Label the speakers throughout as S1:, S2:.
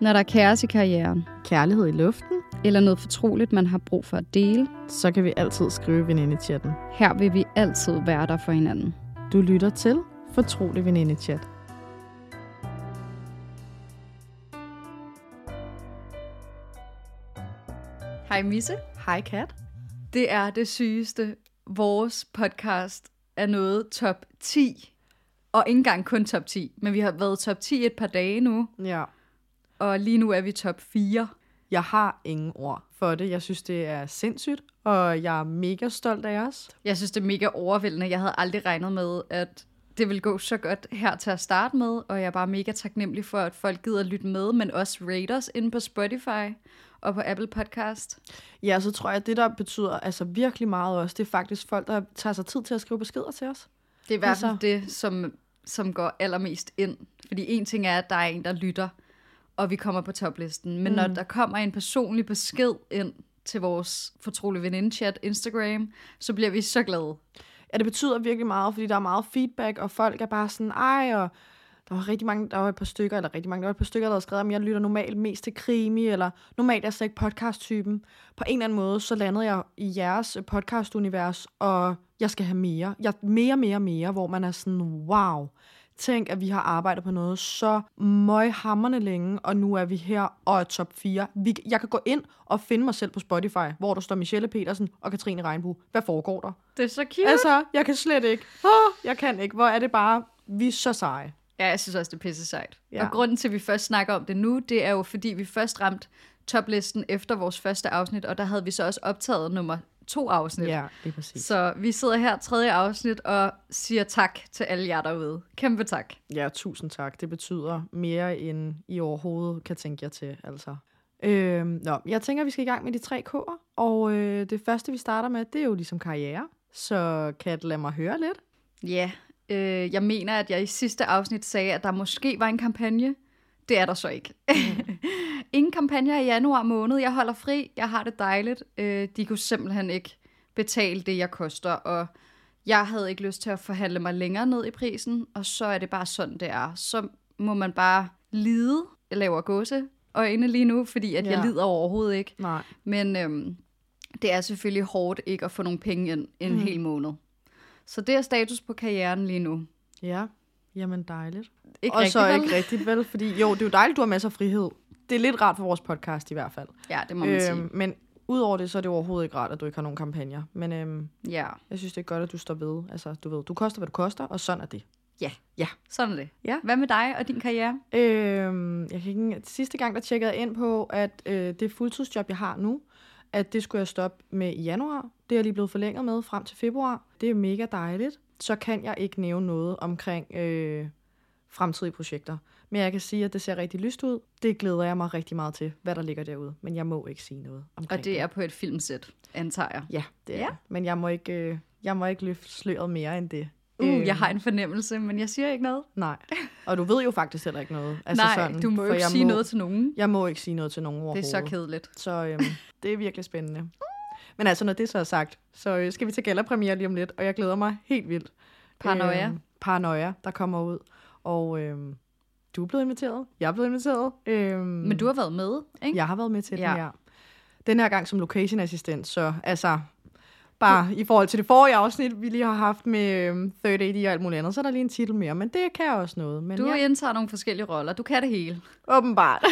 S1: Når der er kaos i karrieren,
S2: Kærlighed i luften,
S1: eller noget fortroligt, man har brug for at dele,
S2: så kan vi altid skrive veninde-chatten.
S1: her vil vi altid være der for hinanden.
S2: Du lytter til Fortrolig Veninde-chat.
S1: Hej Misse.
S2: Hej Kat.
S1: Det er det sygeste. Vores podcast er nået top 10. Og ikke engang kun top 10, men vi har været top 10 et par dage nu,
S2: Ja.
S1: Og lige nu er vi top 4.
S2: Jeg har ingen ord for det. Jeg synes, det er sindssygt, og jeg er mega stolt af os.
S1: Jeg synes, det er mega overvældende. Jeg havde aldrig regnet med, at det ville gå så godt her til at starte med, og jeg er bare mega taknemmelig for, at folk gider lytte med, men også rate os inde på Spotify og på Apple Podcast.
S2: Ja, så tror jeg, at det, der betyder altså virkelig meget også, det er faktisk folk, der tager sig tid til at skrive beskeder til os.
S1: Det er i hvert fald
S2: Altså-
S1: det, som, som går allermest ind. Fordi en ting er, at der er en, der lytter, og vi kommer på toplisten. Men mm. når der kommer en personlig besked ind til vores fortrolige veninde-chat Instagram, så bliver vi så glade.
S2: Ja, det betyder virkelig meget, fordi der er meget feedback, og folk er bare sådan, ej, og der var rigtig mange, der var et par stykker, eller rigtig mange, der var et par stykker, der havde skrevet, at jeg lytter normalt mest til krimi, eller normalt er jeg slet ikke podcast-typen. På en eller anden måde, så landede jeg i jeres podcast-univers, og jeg skal have mere. Jeg, mere, mere, mere, hvor man er sådan, wow, tænk, at vi har arbejdet på noget så møghamrende længe, og nu er vi her og er top 4. Vi, jeg kan gå ind og finde mig selv på Spotify, hvor der står Michelle Petersen og Katrine Regnbue. Hvad foregår der?
S1: Det er så cute.
S2: Altså, jeg kan slet ikke. Oh, jeg kan ikke. Hvor er det bare, vi er så seje.
S1: Ja, jeg synes også, det er pisse sejt. Ja. Og grunden til, at vi først snakker om det nu, det er jo, fordi vi først ramte toplisten efter vores første afsnit, og der havde vi så også optaget nummer to afsnit.
S2: Ja, det er præcis.
S1: Så vi sidder her tredje afsnit og siger tak til alle jer derude. Kæmpe tak.
S2: Ja, tusind tak. Det betyder mere, end I overhovedet kan tænke jer til, altså. Øhm, nå, jeg tænker, vi skal i gang med de tre K'er. Og øh, det første, vi starter med, det er jo ligesom karriere. Så Kat, lad mig høre lidt.
S1: Ja, øh, jeg mener, at jeg i sidste afsnit sagde, at der måske var en kampagne. Det er der så ikke. Ingen kampagner i januar måned. Jeg holder fri. Jeg har det dejligt. Øh, de kunne simpelthen ikke betale det, jeg koster. Og jeg havde ikke lyst til at forhandle mig længere ned i prisen. Og så er det bare sådan, det er. Så må man bare lide. Jeg laver gåse øjne lige nu, fordi at ja. jeg lider overhovedet ikke.
S2: Nej.
S1: Men øhm, det er selvfølgelig hårdt ikke at få nogle penge ind en mm. hel måned. Så det er status på karrieren lige nu.
S2: Ja, jamen dejligt.
S1: Ikke
S2: og så
S1: vel?
S2: ikke rigtigt, vel? Fordi jo, det er jo dejligt, du har masser af frihed. Det er lidt rart for vores podcast i hvert fald.
S1: Ja, det må man sige.
S2: Øhm, men udover det, så er det overhovedet ikke rart, at du ikke har nogen kampagner. Men øhm,
S1: Ja,
S2: jeg synes, det er godt, at du står ved. Altså, du ved, du koster, hvad du koster, og sådan er det.
S1: ja,
S2: Ja.
S1: sådan er det.
S2: Ja.
S1: Hvad med dig og din karriere?
S2: Øhm, jeg kan ikke, sidste gang, der tjekkede jeg ind på, at øh, det fuldtidsjob, jeg har nu, at det skulle jeg stoppe med i januar. Det er jeg lige blevet forlænget med frem til februar. Det er mega dejligt. Så kan jeg ikke nævne noget omkring øh, fremtidige projekter. Men jeg kan sige, at det ser rigtig lyst ud. Det glæder jeg mig rigtig meget til, hvad der ligger derude. Men jeg må ikke sige noget omkring
S1: Og det er på et filmsæt, antager jeg.
S2: Ja, det er
S1: Ja.
S2: Men jeg må, ikke, øh, jeg må ikke løfte sløret mere end det.
S1: Uh,
S2: Øhm,
S1: jeg har en fornemmelse, men jeg siger ikke noget.
S2: Nej. Og du ved jo faktisk heller ikke noget.
S1: Altså Nej,
S2: sådan,
S1: du må jo ikke sige noget til nogen.
S2: Jeg må ikke sige noget til nogen
S1: Det er
S2: overhovedet.
S1: så kedeligt.
S2: Så øhm, det er virkelig spændende. Men altså, når det så er sagt, så øh, skal vi til gallerpremiere lige om lidt, og jeg glæder mig helt vildt.
S1: Paranoia.
S2: Øhm, paranoia, der kommer ud. Og øhm, du er blevet inviteret. Jeg er blevet inviteret. Øhm,
S1: Men du har været med, ikke?
S2: Jeg har været med til
S1: Ja.
S2: ja. den her. Gang som location assistent, så altså... Bare i forhold til det forrige afsnit, vi lige har haft med øhm, Third AD og alt muligt andet, så er der lige en titel mere, men det kan også noget. Men
S1: Du
S2: ja,
S1: indtager nogle forskellige roller. Du kan det hele.
S2: åbenbart.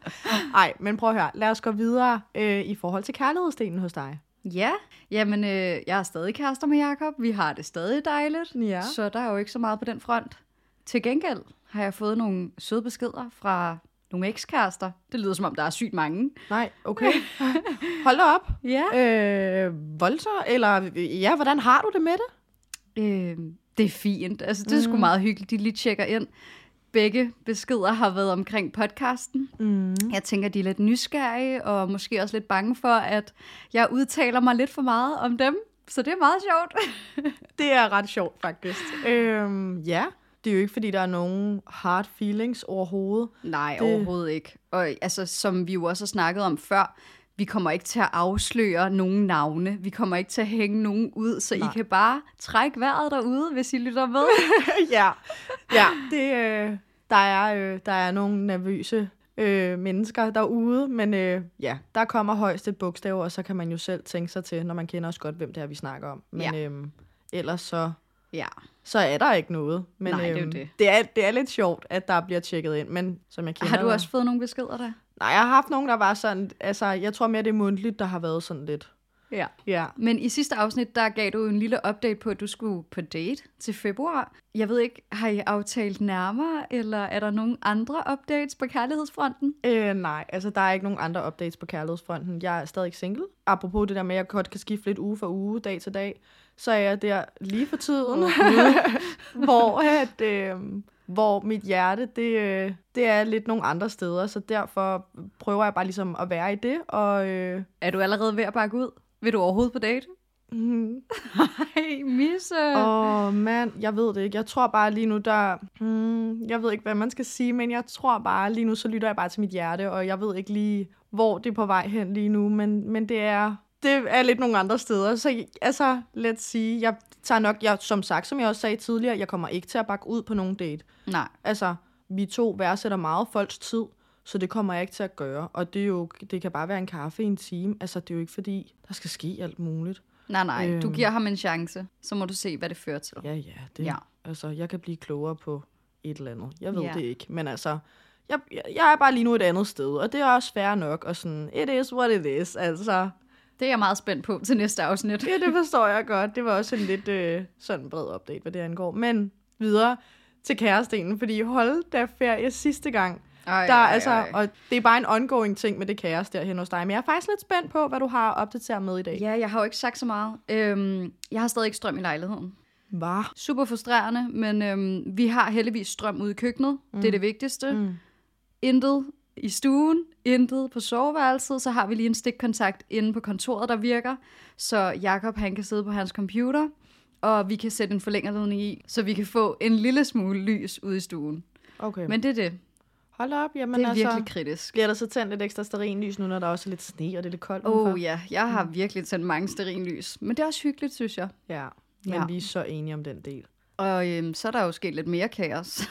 S2: Ej, men prøv at høre. Lad os gå videre øh, i forhold til kærlighedsdelen hos dig.
S1: Ja, jamen øh, jeg er stadig kærester med Jakob. Vi har det stadig dejligt.
S2: Ja.
S1: Så der er jo ikke så meget på den front. Til gengæld har jeg fået nogle søde beskeder fra nogle ekskærester. Det lyder som om, der er sygt mange.
S2: Nej, okay. Hold da op.
S1: Ja.
S2: Øh, voldter, eller ja, hvordan har du det med det?
S1: Øh, det er fint. Altså, det er sgu meget hyggeligt, de lige tjekker ind. Begge beskeder har været omkring podcasten.
S2: Mm.
S1: Jeg tænker, de er lidt nysgerrige, og måske også lidt bange for, at jeg udtaler mig lidt for meget om dem. Så det er meget sjovt.
S2: Det er ret sjovt, faktisk. øhm, ja, det er jo ikke, fordi der er nogen hard feelings overhovedet.
S1: Nej,
S2: Det-
S1: det... overhovedet ikke. Og altså, som vi jo også har snakket om før, vi kommer ikke til at afsløre nogen navne. Vi kommer ikke til at hænge nogen ud, så. Nej. I kan bare trække vejret derude, hvis I lytter med.
S2: ja, ja det, øh, der, er, øh, der er nogle nervøse øh, mennesker derude. Men øh, ja, der kommer højst et bogstav, og så kan man jo selv tænke sig til, når man kender også godt, hvem det er, vi snakker om. Men
S1: Ja.
S2: øh, ellers så,
S1: Ja.
S2: så er der ikke noget. Men
S1: Nej, det er
S2: øhm,
S1: det.
S2: Det, er, det er lidt sjovt, at der bliver tjekket ind, men som jeg kender
S1: Har du også fået nogle beskeder der?
S2: Nej, jeg har haft nogen, der var sådan... Altså, jeg tror mere, det er mundtligt, der har været sådan lidt...
S1: Ja.
S2: Ja.
S1: Men i sidste afsnit, der gav du en lille update på, at du skulle på date til februar. Jeg ved ikke, har I aftalt nærmere, eller er der nogle andre updates på kærlighedsfronten?
S2: Øh, nej, altså der er ikke nogen andre updates på kærlighedsfronten. Jeg er stadig single. Apropos det der med, at jeg godt kan skifte lidt uge for uge, dag til dag, så er jeg der lige for tiden, hvor, at, øh, hvor mit hjerte, det, øh, det er lidt nogle andre steder, så derfor prøver jeg bare ligesom at være i det, og øh,
S1: Er du allerede ved at bakke ud? Vil du overhovedet på date?
S2: mm,
S1: Hej, Misse!
S2: Åh, mand, jeg ved det ikke. Jeg tror bare lige nu, der... Hmm, jeg ved ikke, hvad man skal sige, men jeg tror bare lige nu, så lytter jeg bare til mit hjerte, og jeg ved ikke lige, hvor det er på vej hen lige nu, men, men det er... Det er lidt nogle andre steder, så altså, lad os sige, jeg tager nok, jeg, som sagt, som jeg også sagde tidligere, jeg kommer ikke til at bakke ud på nogen date.
S1: Nej.
S2: Altså, vi to værdsætter meget folks tid, så det kommer jeg ikke til at gøre. Og det, er jo, det kan bare være en kaffe i en time. Altså, det er jo ikke fordi, der skal ske alt muligt.
S1: Nej, nej. Du
S2: Øhm.
S1: giver ham en chance. Så må du se, hvad det fører til.
S2: Ja, ja. Det,
S1: Ja.
S2: Altså, jeg kan blive klogere på et eller andet. Jeg ved
S1: Ja.
S2: det ikke. Men altså, jeg, jeg, jeg er bare lige nu et andet sted, og det er også fair nok. Og sådan, it is what it is. Altså,
S1: Det er jeg meget spændt på til næste afsnit.
S2: ja, det forstår jeg godt. Det var også en lidt øh, sådan bred update, hvad det angår. Men videre til kærestenen, fordi hold da ferie sidste gang.
S1: Ej,
S2: Der, er altså, og det er bare en ongoing ting med det kaos der hen hos dig. Men jeg er faktisk lidt spændt på, hvad du har at opdatere med i dag.
S1: Ja, jeg har jo ikke sagt så meget. Øhm, jeg har stadig ikke strøm i lejligheden.
S2: Hvad?
S1: Super frustrerende, men øhm, vi har heldigvis strøm ude i køkkenet. Mm. Det er det vigtigste. Mm. Intet i stuen, intet på soveværelset. Så har vi lige en stikkontakt inde på kontoret, der virker. Så Jakob han kan sidde på hans computer, og vi kan sætte en forlængerledning i, så vi kan få en lille smule lys ude i stuen.
S2: Okay.
S1: Men det er det.
S2: Hold op, jamen
S1: Det er
S2: altså...
S1: virkelig kritisk.
S2: Bliver der så tændt lidt ekstra stearinlys nu, når der også er lidt sne og det er lidt koldt
S1: Åh oh, ja, jeg har virkelig tændt mange stearinlys. Men det er også hyggeligt, synes jeg.
S2: Ja, men
S1: ja.
S2: vi er så enige om den del.
S1: Og øhm, så er der jo sket lidt mere kaos.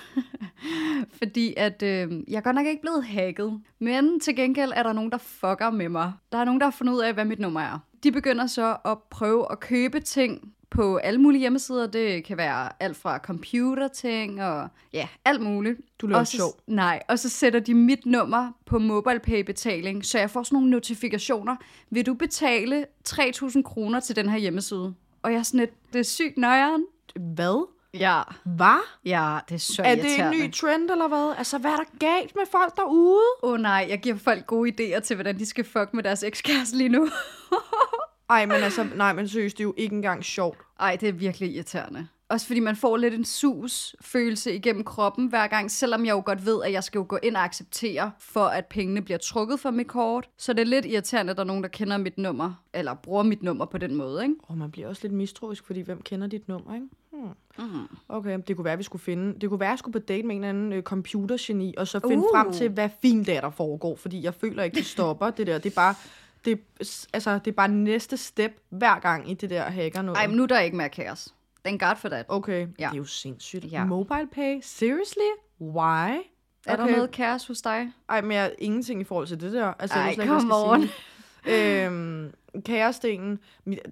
S1: Fordi at øhm, jeg er godt nok ikke blevet hacket. Men til gengæld er der nogen, der fucker med mig. Der er nogen, der har fundet ud af, hvad mit nummer er. De begynder så at prøve at købe ting på alle mulige hjemmesider. Det kan være alt fra computerting og ja, alt muligt.
S2: Du
S1: så,
S2: sjov.
S1: Nej, og så sætter de mit nummer på MobilePay-betaling, så jeg får sådan nogle notifikationer. Vil du betale 3.000 kroner til den her hjemmeside? Og jeg er sådan lidt, det er sygt nøjeren.
S2: Hvad?
S1: Ja,
S2: Hvad?
S1: ja, det er så
S2: Er det en ny trend, eller hvad? Altså, hvad er der galt med folk derude?
S1: Åh oh, nej, jeg giver folk gode idéer til, hvordan de skal fuck med deres ekskæreste lige nu.
S2: Ej, men altså, nej, men seriøst, det er jo ikke engang sjovt.
S1: Ej, det er virkelig irriterende. Også fordi man får lidt en sus-følelse igennem kroppen hver gang, selvom jeg jo godt ved, at jeg skal jo gå ind og acceptere, for at pengene bliver trukket fra mit kort. Så det er lidt irriterende, at der er nogen, der kender mit nummer, eller bruger mit nummer på den måde, ikke?
S2: Og man bliver også lidt mistroisk, fordi hvem kender dit nummer, ikke? Hmm.
S1: Mm.
S2: Okay, det kunne være, at vi skulle finde... Det kunne være, at jeg skulle på date med en eller anden øh, computergeni, og så finde
S1: Uh.
S2: frem til, hvad fint det er, der foregår. Fordi jeg føler ikke, det stopper, det der. Det er bare... Det, altså, det er bare næste step hver gang i det der hacker noget.
S1: Ej, men nu er der ikke mere kaos. Thank God for that.
S2: Okay,
S1: Ja.
S2: det er jo sindssygt.
S1: Ja.
S2: Mobile pay? Seriously? Why?
S1: Er der noget kaos hos dig?
S2: Ej, men jeg ingenting i forhold til det der. Altså,
S1: Ej,
S2: jeg
S1: come
S2: skal sige. Øhm, kaosdelen.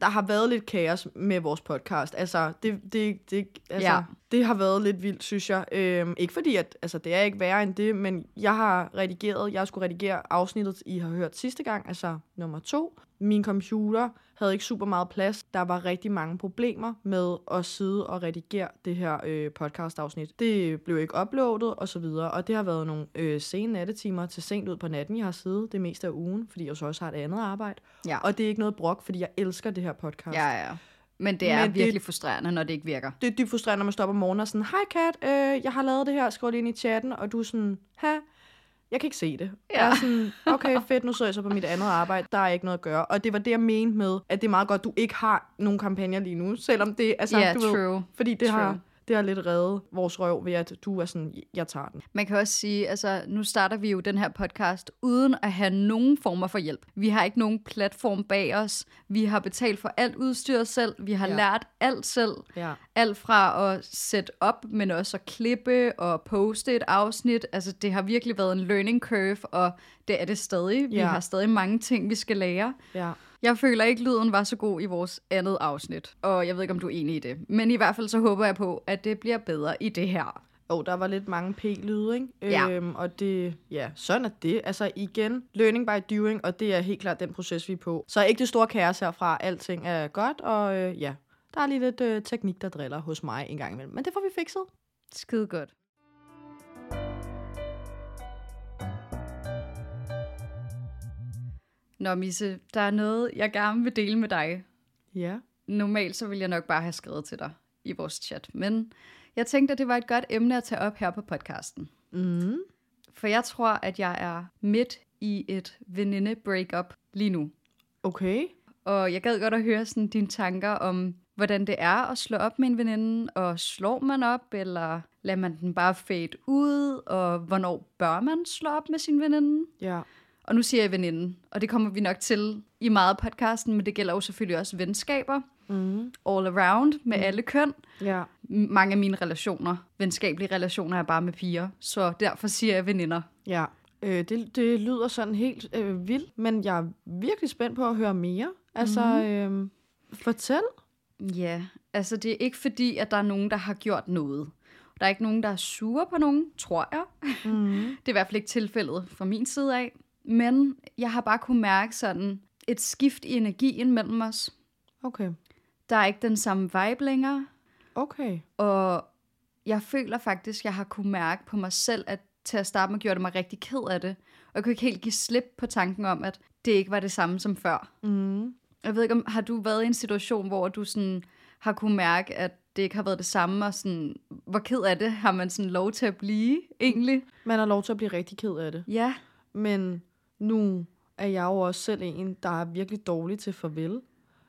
S2: Der har været lidt kaos med vores podcast. Altså, det, det, det, altså,
S1: Ja.
S2: det har været lidt vildt, synes jeg. Øhm, ikke fordi, at altså, det er ikke værre end det, men jeg har redigeret, jeg skulle redigere afsnittet, I har hørt sidste gang, altså nummer to. Min computer havde ikke super meget plads. Der var rigtig mange problemer med at sidde og redigere det her øh, podcast-afsnit. Det blev ikke uploadet og så videre, og det har været nogle øh, sene nattetimer til sent ud på natten, jeg har siddet det meste af ugen, fordi jeg så også har et andet arbejde.
S1: Ja.
S2: Og det er ikke noget brok, fordi jeg elsker det her podcast.
S1: Ja, ja. Men det er
S2: Men det-
S1: virkelig frustrerende, når det ikke virker.
S2: Det er dybt frustrerende, når man stopper om morgenen og sådan, hej Kat, øh, jeg har lavet det her, skriv det ind i chatten, og du er sådan, ha, jeg kan ikke se det.
S1: Ja.
S2: Jeg er sådan, okay, fedt, nu sidder jeg så på mit andet arbejde, der er ikke noget at gøre. Og det var det, jeg mente med, at det er meget godt, du ikke har nogen kampagner lige nu, selvom det, altså,
S1: Ja,
S2: du ved,
S1: true.
S2: fordi det
S1: True.
S2: har, det har lidt reddet vores røv ved, at du er sådan, jeg tager den.
S1: Man kan også sige, altså nu starter vi jo den her podcast uden at have nogen former for hjælp. Vi har ikke nogen platform bag os. Vi har betalt for alt udstyr selv. Vi har
S2: Ja.
S1: lært alt selv.
S2: Ja.
S1: Alt fra at sætte op, men også at klippe og poste et afsnit. Altså det har virkelig været en learning curve, og det er det stadig. Vi
S2: Ja.
S1: har stadig mange ting, vi skal lære.
S2: Ja.
S1: Jeg føler ikke, lyden var så god i vores andet afsnit, og jeg ved ikke, om du er enig i det. Men i hvert fald så håber jeg på, at det bliver bedre i det her.
S2: Og der var lidt mange p-lyde, ikke?
S1: Ja.
S2: Øhm, og det, ja, sådan er det. Altså igen, learning by doing, og det er helt klart den proces, vi er på. Så ikke det store kaos herfra, alting er godt, og øh, ja, der er lige lidt øh, teknik, der driller hos mig en gang imellem. Men det får vi fikset.
S1: Skide godt. Nå, Misse, der er noget, jeg gerne vil dele med dig.
S2: Ja.
S1: Normalt så ville jeg nok bare have skrevet til dig i vores chat, men jeg tænkte, at det var et godt emne at tage op her på podcasten.
S2: Mm.
S1: For jeg tror, at jeg er midt i et veninde-breakup lige nu.
S2: Okay.
S1: Og jeg gad godt at høre sådan dine tanker om, hvordan det er at slå op med en veninde, og slår man op, eller lader man den bare fade ud, og hvornår bør man slå op med sin veninde?
S2: Ja.
S1: Og nu siger jeg veninde, og det kommer vi nok til i meget podcasten, men det gælder jo selvfølgelig også venskaber,
S2: Mm.
S1: all around, med alle køn.
S2: Ja.
S1: Mange af mine relationer, venskabelige relationer, er bare med piger, så derfor siger jeg veninder.
S2: Ja. Øh, det, det lyder sådan helt øh, vildt, men jeg er virkelig spændt på at høre mere. Altså, mm. øh, fortæl.
S1: Ja, altså det er ikke fordi, at der er nogen, der har gjort noget. Der er ikke nogen, der er sure på nogen, tror jeg.
S2: Mm.
S1: Det er i hvert fald ikke tilfældet fra min side af. Men jeg har bare kunne mærke sådan et skift i energien mellem os.
S2: Okay.
S1: Der er ikke den samme vibe længere.
S2: Okay.
S1: Og jeg føler faktisk, jeg har kunne mærke på mig selv, at til at starte med gjorde det mig rigtig ked af det. Og jeg kunne ikke helt give slip på tanken om, at det ikke var det samme som før.
S2: Mm.
S1: Jeg ved ikke, om har du været i en situation, hvor du sådan har kunne mærke, at det ikke har været det samme, og sådan, hvor ked af det har man sådan lov til at blive, egentlig?
S2: Man har lov til at blive rigtig ked af det.
S1: Ja.
S2: Men nu er jeg jo også selv en, der er virkelig dårlig til farvel.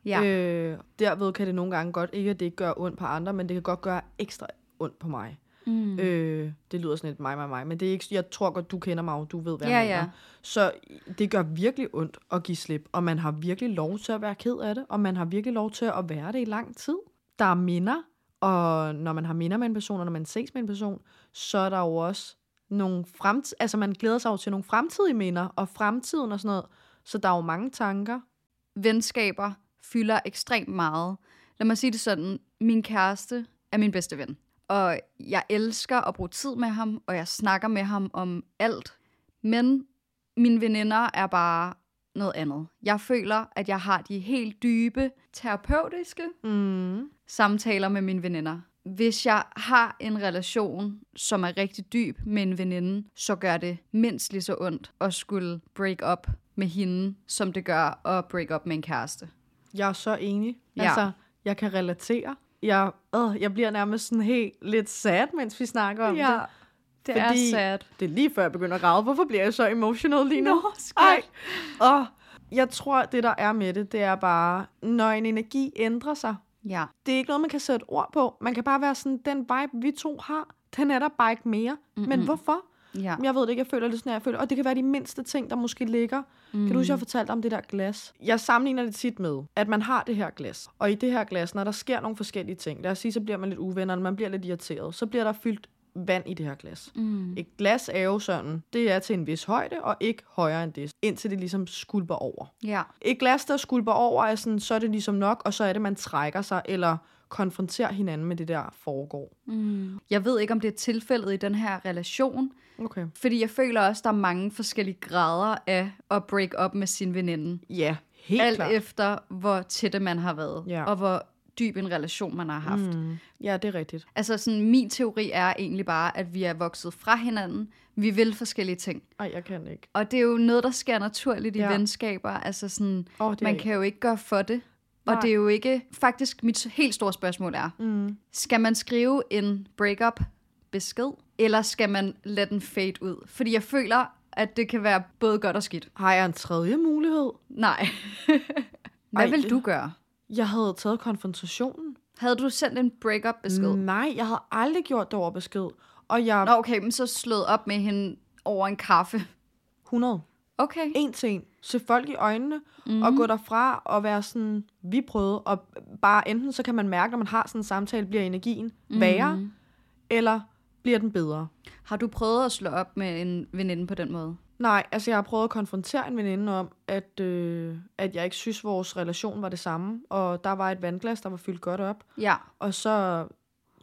S1: Ja.
S2: Øh, derved kan det nogle gange godt, ikke at det ikke gør ondt på andre, men det kan godt gøre ekstra ondt på mig.
S1: Mm.
S2: Øh, det lyder sådan lidt mig, mig, mig, men det er ikke, jeg tror godt, du kender mig, og du ved, hvad
S1: Ja,
S2: jeg mener.
S1: ja.
S2: Så det gør virkelig ondt at give slip, og man har virkelig lov til at være ked af det, og man har virkelig lov til at være det i lang tid. Der er minder, og når man har minder med en person, og når man ses med en person, så er der jo også nogle fremt altså man glæder sig jo til nogle fremtidige minder, og fremtiden og sådan noget. Så der er jo mange tanker.
S1: Venskaber fylder ekstremt meget. Lad mig sige det sådan. Min kæreste er min bedste ven. Og jeg elsker at bruge tid med ham, og jeg snakker med ham om alt. Men mine veninder er bare noget andet. Jeg føler, at jeg har de helt dybe, terapeutiske
S2: Mm.
S1: samtaler med mine veninder. Hvis jeg har en relation, som er rigtig dyb med en veninde, så gør det mindst lige så ondt at skulle break up med hende, som det gør at break up med en kæreste.
S2: Jeg er så enig.
S1: Ja.
S2: Altså, jeg kan relatere. Jeg, øh, jeg bliver nærmest sådan helt lidt sad, mens vi snakker om det.
S1: det
S2: Fordi-
S1: er sad.
S2: Det er lige før jeg begynder at græde. Hvorfor bliver jeg så emotional lige nu?
S1: Nå, skat.
S2: Ej. Åh, jeg tror, det der er med det, det er bare, når en energi ændrer sig,
S1: Ja.
S2: det er ikke noget, man kan sætte ord på. Man kan bare være sådan, den vibe, vi to har, den er der bare ikke mere. Mm-hmm. Men hvorfor?
S1: Ja.
S2: Jeg ved det ikke, jeg føler det sådan, jeg føler. Og det kan være de mindste ting, der måske ligger. Mm. Kan du huske, jeg fortalte om det der glas? Jeg sammenligner det tit med, at man har det her glas. Og i det her glas, når der sker nogle forskellige ting, lad os sige, så bliver man lidt uvenner, man bliver lidt irriteret, så bliver der fyldt vand i det her glas.
S1: Mm.
S2: Et glas er jo sådan, det er til en vis højde, og ikke højere end det, indtil det ligesom skulper over.
S1: Ja.
S2: Et glas, der skulper over, er sådan, så er det ligesom nok, og så er det, man trækker sig, eller konfronterer hinanden med det der foregår.
S1: Mm. Jeg ved ikke, om det er tilfældet i den her relation,
S2: Okay.
S1: fordi jeg føler også, der er mange forskellige grader af at break up med sin veninde.
S2: Ja, helt
S1: Alt
S2: klart.
S1: efter, hvor tætte man har været,
S2: Ja.
S1: og hvor dyb en relation man har haft.
S2: Mm. Ja, det er rigtigt.
S1: Altså sådan, min teori er egentlig bare, at vi er vokset fra hinanden. Vi vil forskellige ting.
S2: Ej, jeg kan ikke.
S1: Og det er jo noget, der sker naturligt i
S2: Ja.
S1: venskaber. Altså sådan,
S2: er
S1: man
S2: ikke-
S1: kan jo ikke gøre for det. Og
S2: Nej.
S1: det er jo ikke... Faktisk, mit helt store spørgsmål er,
S2: Mm.
S1: skal man skrive en breakup besked, eller skal man lade den fade ud? Fordi jeg føler, at det kan være både godt og skidt.
S2: Har jeg en tredje mulighed?
S1: Nej. Hvad
S2: Ej,
S1: vil du gøre?
S2: Jeg havde taget konfrontationen.
S1: Havde du sendt en break-up besked?
S2: Nej, jeg havde aldrig gjort det over besked. Og jeg...
S1: Nå, okay, men så slået op med hende over en kaffe.
S2: 100.
S1: Okay.
S2: En til en. Se folk i øjnene, mm. og gå derfra og være sådan, vi prøvede. Og bare enten så kan man mærke, når man har sådan en samtale, bliver energien værre, eller bliver den bedre.
S1: Har du prøvet at slå op med en veninde på den måde?
S2: Nej, altså jeg har prøvet at konfrontere en veninde om, at, øh, at jeg ikke synes, vores relation var det samme. Og der var et vandglas, der var fyldt godt op.
S1: Ja.
S2: Og så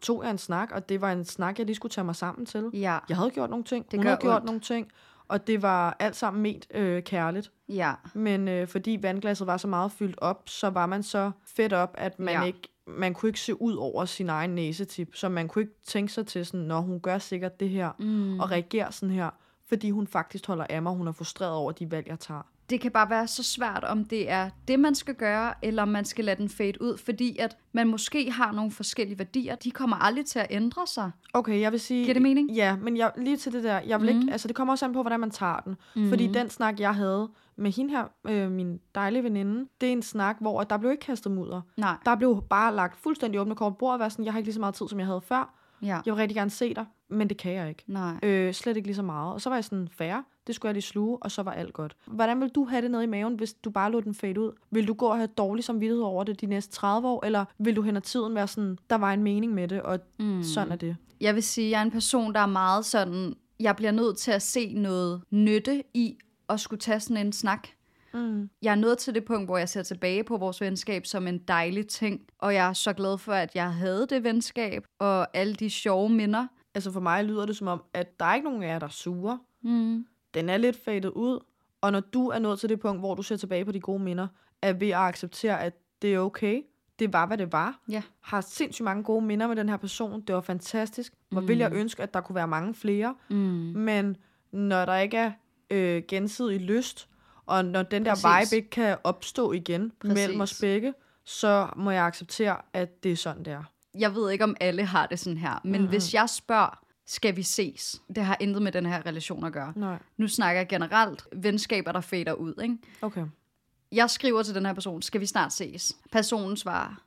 S2: tog jeg en snak, og det var en snak, jeg lige skulle tage mig sammen til.
S1: Ja.
S2: Jeg havde gjort nogle ting,
S1: Det
S2: hun havde gjort
S1: ondt.
S2: nogle ting, og det var alt sammen ment øh, kærligt.
S1: Ja.
S2: Men øh, fordi vandglasset var så meget fyldt op, så var man så fedt op, at man
S1: Ja.
S2: ikke man kunne ikke se ud over sin egen næsetip, så man kunne ikke tænke sig til sådan, når hun gør sikkert det her, mm. og reagerer sådan her, fordi hun faktisk holder af mig, hun er frustreret over de valg, jeg tager.
S1: Det kan bare være så svært, om det er det, man skal gøre, eller om man skal lade den fade ud, fordi at man måske har nogle forskellige værdier. De kommer aldrig til at ændre sig.
S2: Okay, jeg vil sige...
S1: Giver det mening?
S2: Ja, men jeg, lige til det der, jeg vil mm. ikke, altså det kommer også an på, hvordan man tager den. Mm. Fordi den snak, jeg havde med hende her, øh, min dejlige veninde, det er en snak, hvor der blev ikke kastet mudder.
S1: Nej.
S2: Der blev bare lagt fuldstændig åbne kort på bordet, og være sådan, jeg har ikke lige så meget tid, som jeg havde før.
S1: Ja.
S2: Jeg vil rigtig gerne se dig, men det kan jeg ikke.
S1: Nej.
S2: Øh, slet ikke lige så meget. Og så var jeg sådan, færre, det skulle jeg lige sluge, og så var alt godt. Hvordan vil du have det nede i maven, hvis du bare lod den fade ud? Vil du gå og have dårlig samvittighed over det de næste 30 år, eller vil du hen ad tiden være sådan, der var en mening med det, og mm. sådan er det?
S1: Jeg vil sige, at jeg er en person, der er meget sådan, jeg bliver nødt til at se noget nytte i at skulle tage sådan en snak.
S2: Mm.
S1: Jeg er nået til det punkt, hvor jeg ser tilbage på vores venskab som en dejlig ting, og jeg er så glad for, at jeg havde det venskab, og alle de sjove minder.
S2: Altså for mig lyder det som om, at der er ikke nogen af jer, der er sure.
S1: Mm.
S2: Den er lidt fadet ud, og når du er nået til det punkt, hvor du ser tilbage på de gode minder, er ved at acceptere, at det er okay. Det var, hvad det var.
S1: Ja.
S2: Har sindssygt mange gode minder med den her person. Det var fantastisk. Hvor mm. vil jeg ønske, at der kunne være mange flere.
S1: Mm.
S2: Men når der ikke er øh, gensidig lyst, og når den der
S1: Præcis.
S2: vibe ikke kan opstå igen
S1: Præcis.
S2: mellem os begge, så må jeg acceptere, at det er sådan, det er.
S1: Jeg ved ikke, om alle har det sådan her, men mm-hmm. hvis jeg spørger, skal vi ses? Det har intet med den her relation at gøre.
S2: Nej.
S1: Nu snakker jeg generelt venskaber, der fader ud, ikke?
S2: Okay.
S1: Jeg skriver til den her person, skal vi snart ses? Personen svarer,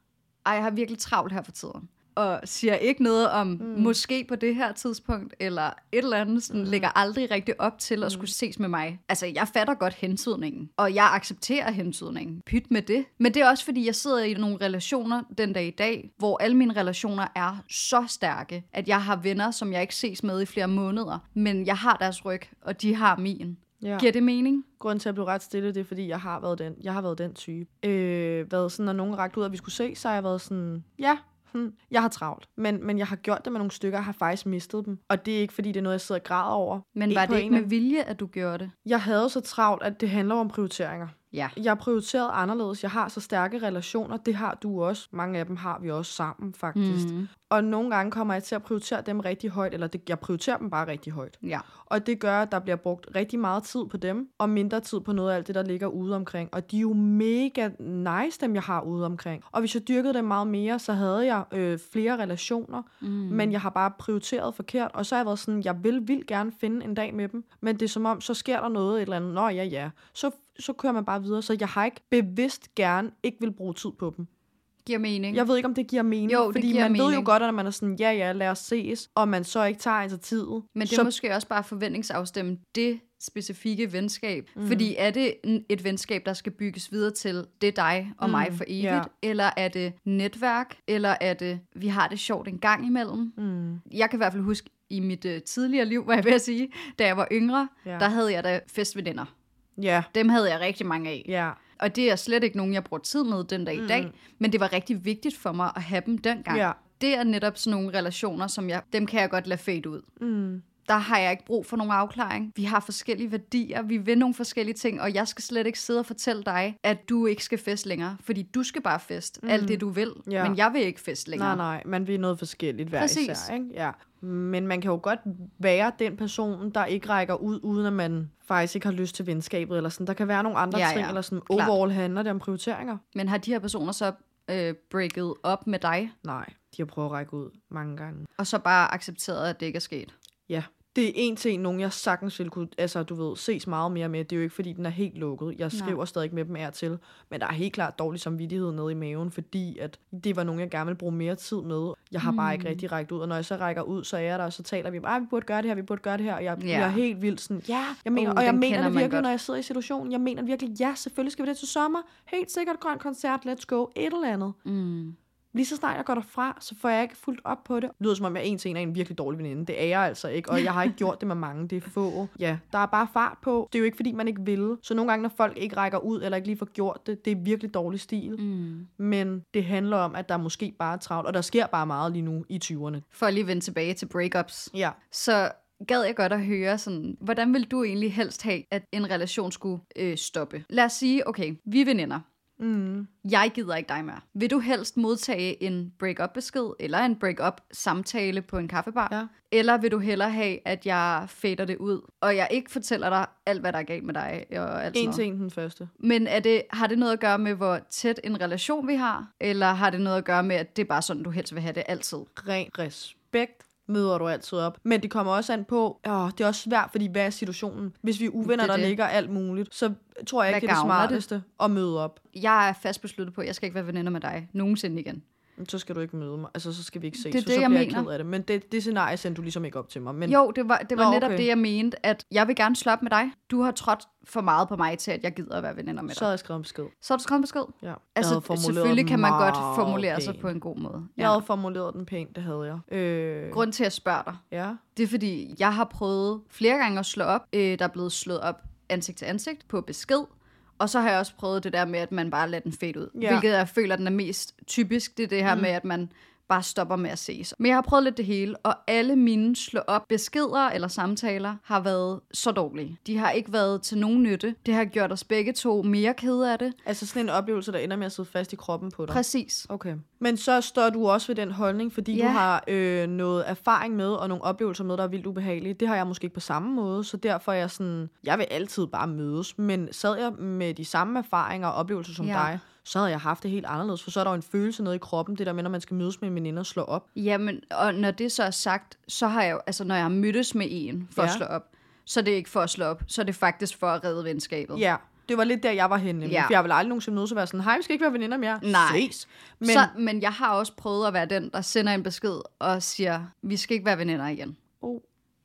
S1: ej, jeg har virkelig travlt her for tiden. Og siger ikke noget om, mm. måske på det her tidspunkt, eller et eller andet, sådan, mm. lægger aldrig rigtig op til at skulle ses med mig. Altså, jeg fatter godt hentydningen, og jeg accepterer hentydningen. Pyt med det. Men det er også, fordi jeg sidder i nogle relationer den dag i dag, hvor alle mine relationer er så stærke, at jeg har venner, som jeg ikke ses med i flere måneder, men jeg har deres ryg, og de har min.
S2: Ja.
S1: Giver det mening?
S2: Grunden til, at jeg blev ret stille, det er, fordi jeg har været den, jeg har været den type. Øh, været sådan, når nogen rakte ud, at vi skulle se, så har jeg været sådan, ja, hmm, jeg har travlt. Men, men jeg har gjort det med nogle stykker, og har faktisk mistet dem. Og det er ikke, fordi det er noget, jeg sidder og græder over.
S1: Men
S2: En
S1: var det ikke med vilje, at du gjorde det?
S2: Jeg havde så travlt, at det handler om prioriteringer.
S1: Ja.
S2: Jeg prioriteret anderledes. Jeg har så stærke relationer. Det har du også. Mange af dem har vi også sammen, faktisk. Mm. Og nogle gange kommer jeg til at prioritere dem rigtig højt, eller det, jeg prioriterer dem bare rigtig højt.
S1: Ja.
S2: Og det gør, at der bliver brugt rigtig meget tid på dem, og mindre tid på noget af alt det, der ligger ude omkring. Og de er jo mega nice, dem jeg har ude omkring. Og hvis jeg dyrkede dem meget mere, så havde jeg øh, flere relationer, mm. men jeg har bare prioriteret forkert. Og så har jeg været sådan, jeg vil vildt gerne finde en dag med dem, men det er som om, så sker der noget et eller andet. Nå ja, ja. Så, så kører man bare videre. Så jeg har ikke bevidst gerne ikke vil bruge tid på dem.
S1: Giver mening.
S2: Jeg ved ikke, om det giver mening,
S1: Jo, det
S2: fordi
S1: giver
S2: man ved jo
S1: mening.
S2: godt, at man er sådan, ja ja, lad os ses, og man så ikke tager sig tid.
S1: Men det er
S2: så
S1: måske også bare forventningsafstemme det specifikke venskab. Mm. Fordi er det et venskab, der skal bygges videre til, det er dig og mm. mig for evigt?
S2: ja.
S1: Eller er det netværk? Eller er det, vi har det sjovt en gang imellem?
S2: Mm.
S1: Jeg kan i hvert fald huske, i mit øh, tidligere liv, hvad jeg vil sige, da jeg var yngre,
S2: Ja.
S1: der havde jeg da festveninder.
S2: Ja,
S1: Dem havde jeg rigtig mange af.
S2: ja.
S1: Og det er slet ikke nogen, jeg bruger tid med den dag i dag. Men det var rigtig vigtigt for mig at have dem dengang.
S2: Ja.
S1: Det er netop sådan nogle relationer, som jeg, dem kan jeg godt lade fade ud.
S2: Mm.
S1: Der har jeg ikke brug for nogen afklaring. Vi har forskellige værdier, vi vil nogle forskellige ting, og jeg skal slet ikke sidde og fortælle dig, at du ikke skal feste længere. Fordi du skal bare feste mm. alt det, du vil.
S2: Ja.
S1: Men jeg vil ikke feste længere.
S2: Nej, nej, man vil noget forskelligt hver
S1: Præcis.
S2: især, ikke? Ja. Men man kan jo godt være den person, der ikke rækker ud, uden at man faktisk ikke har lyst til venskabet, eller sådan. Der kan være nogle andre
S1: Ja,
S2: ting,
S1: ja.
S2: eller sådan.
S1: Klart.
S2: Overall handler det om prioriteringer.
S1: Men har de her personer så øh, breaket op med dig,
S2: Nej, de har prøvet at række ud mange gange.
S1: og så bare accepteret, at det ikke er sket?
S2: Ja, Det er en til en, nogen jeg sagtens ville kunne, altså du ved, ses meget mere med. Det er jo ikke, fordi den er helt lukket. Jeg skriver Nej. stadig med dem af til. Men der er helt klart dårlig samvittighed nede i maven, fordi at det var nogen, jeg gerne ville bruge mere tid med. Jeg har mm. bare ikke rigtig rækket ud, og når jeg så rækker ud, så er jeg der, og så taler vi bare, vi burde gøre det her, vi burde gøre det her, og jeg bliver helt vildt sådan, ja, jeg mener, uh, og jeg mener det virkelig, når jeg sidder i situationen, jeg mener virkelig, ja, selvfølgelig skal vi det til sommer, helt sikkert grøn koncert, let's go, et eller andet.
S1: Mm.
S2: Lige så snart jeg går derfra, så får jeg ikke fuldt op på det. Det lyder som om, jeg en til en er en virkelig dårlig veninde. Det er jeg altså ikke, og jeg har ikke gjort det med mange. Det er få. Ja, der er bare fart på. Det er jo ikke, fordi man ikke vil. Så nogle gange, når folk ikke rækker ud, eller ikke lige får gjort det, det er virkelig dårlig stil.
S1: Mm.
S2: Men det handler om, at der måske bare er travlt, og der sker bare meget lige nu i 20'erne.
S1: For at lige vende tilbage til breakups.
S2: Ja.
S1: Så gad jeg godt at høre sådan, hvordan vil du egentlig helst have, at en relation skulle øh, stoppe? Lad os sige, okay, vi er veninder.
S2: Mm.
S1: Jeg gider ikke dig mere. Vil du helst modtage en break-up-besked, eller en break-up-samtale på en kaffebar?
S2: Ja.
S1: Eller vil du hellere have, at jeg fader det ud, og jeg ikke fortæller dig alt, hvad der er galt med dig? Og alt
S2: En
S1: sådan
S2: en den første.
S1: Men er det, har det noget at gøre med, hvor tæt en relation vi har? Eller har det noget at gøre med, at det er bare sådan, du helst vil have det altid?
S2: Ren respekt møder du altid op. Men det kommer også an på, åh, det er også svært, fordi hvad er situationen? Hvis vi er uvenner,
S1: Det er
S2: der
S1: det.
S2: ligger alt muligt, så tror jeg
S1: Hvad
S2: ikke, det er det
S1: gavner det?
S2: smarteste at møde op.
S1: Jeg er fast besluttet på, at jeg skal ikke være veninder med dig nogensinde igen.
S2: Så skal du ikke møde mig. Altså, så skal vi ikke ses.
S1: Det er det,
S2: så
S1: jeg
S2: bliver jeg
S1: mener.
S2: ked af det. Men det, det scenarie sendte du ligesom ikke op til mig. Men
S1: Jo, det var, det var
S2: Nå,
S1: netop
S2: okay.
S1: det, jeg mente, at jeg vil gerne slå op med dig. Du har trådt for meget på mig til, at jeg gider at være veninder med dig.
S2: så havde jeg skrevet en besked.
S1: Så har du skrevet en besked?
S2: Ja. Jeg
S1: Altså, selvfølgelig kan man godt formulere sig
S2: pænt.
S1: på en god måde.
S2: Jeg havde formuleret den pænt, det havde jeg. Øh,
S1: Grund til, at jeg spørger dig,
S2: Ja.
S1: det er fordi, jeg har prøvet flere gange at slå op. Øh, der er blevet slået op ansigt til ansigt på besked. Og så har jeg også prøvet det der med, at man bare lader den fade ud.
S2: Ja.
S1: Hvilket jeg føler, den er mest typisk. Det er det her mm. med, at man bare stopper med at ses. Men jeg har prøvet lidt det hele, og alle mine slå op beskeder eller samtaler har været så dårlige. De har ikke været til nogen nytte. Det har gjort os begge to mere kede af det.
S2: Altså sådan en oplevelse, der ender med at sidde fast i kroppen på dig.
S1: Præcis.
S2: Okay. Men så står du også ved den holdning, fordi ja. Du har øh, noget erfaring med, og nogle oplevelser med, der er vildt ubehagelige. Det har jeg måske ikke på samme måde, så derfor er jeg sådan, jeg vil altid bare mødes. Men sad jeg med de samme erfaringer og oplevelser som
S1: Ja.
S2: dig, så havde jeg haft det helt anderledes, for så er der jo en følelse nede i kroppen, det der med, når man skal mødes med en veninde og slå op.
S1: Jamen, og når det så er sagt, så har jeg jo, altså når jeg har mødtes med en for ja. At slå op, så er det ikke for at slå op, så er det faktisk for at redde venskabet.
S2: Ja, det var lidt der, jeg var henne. Ja. For jeg vil aldrig nogensinde mødes og være sådan, hej, vi skal ikke være veninder mere.
S1: Nej.
S2: Ses. Men
S1: Men, så, men jeg har også prøvet at være den, der sender en besked og siger, vi skal ikke være veninder igen.
S2: oh,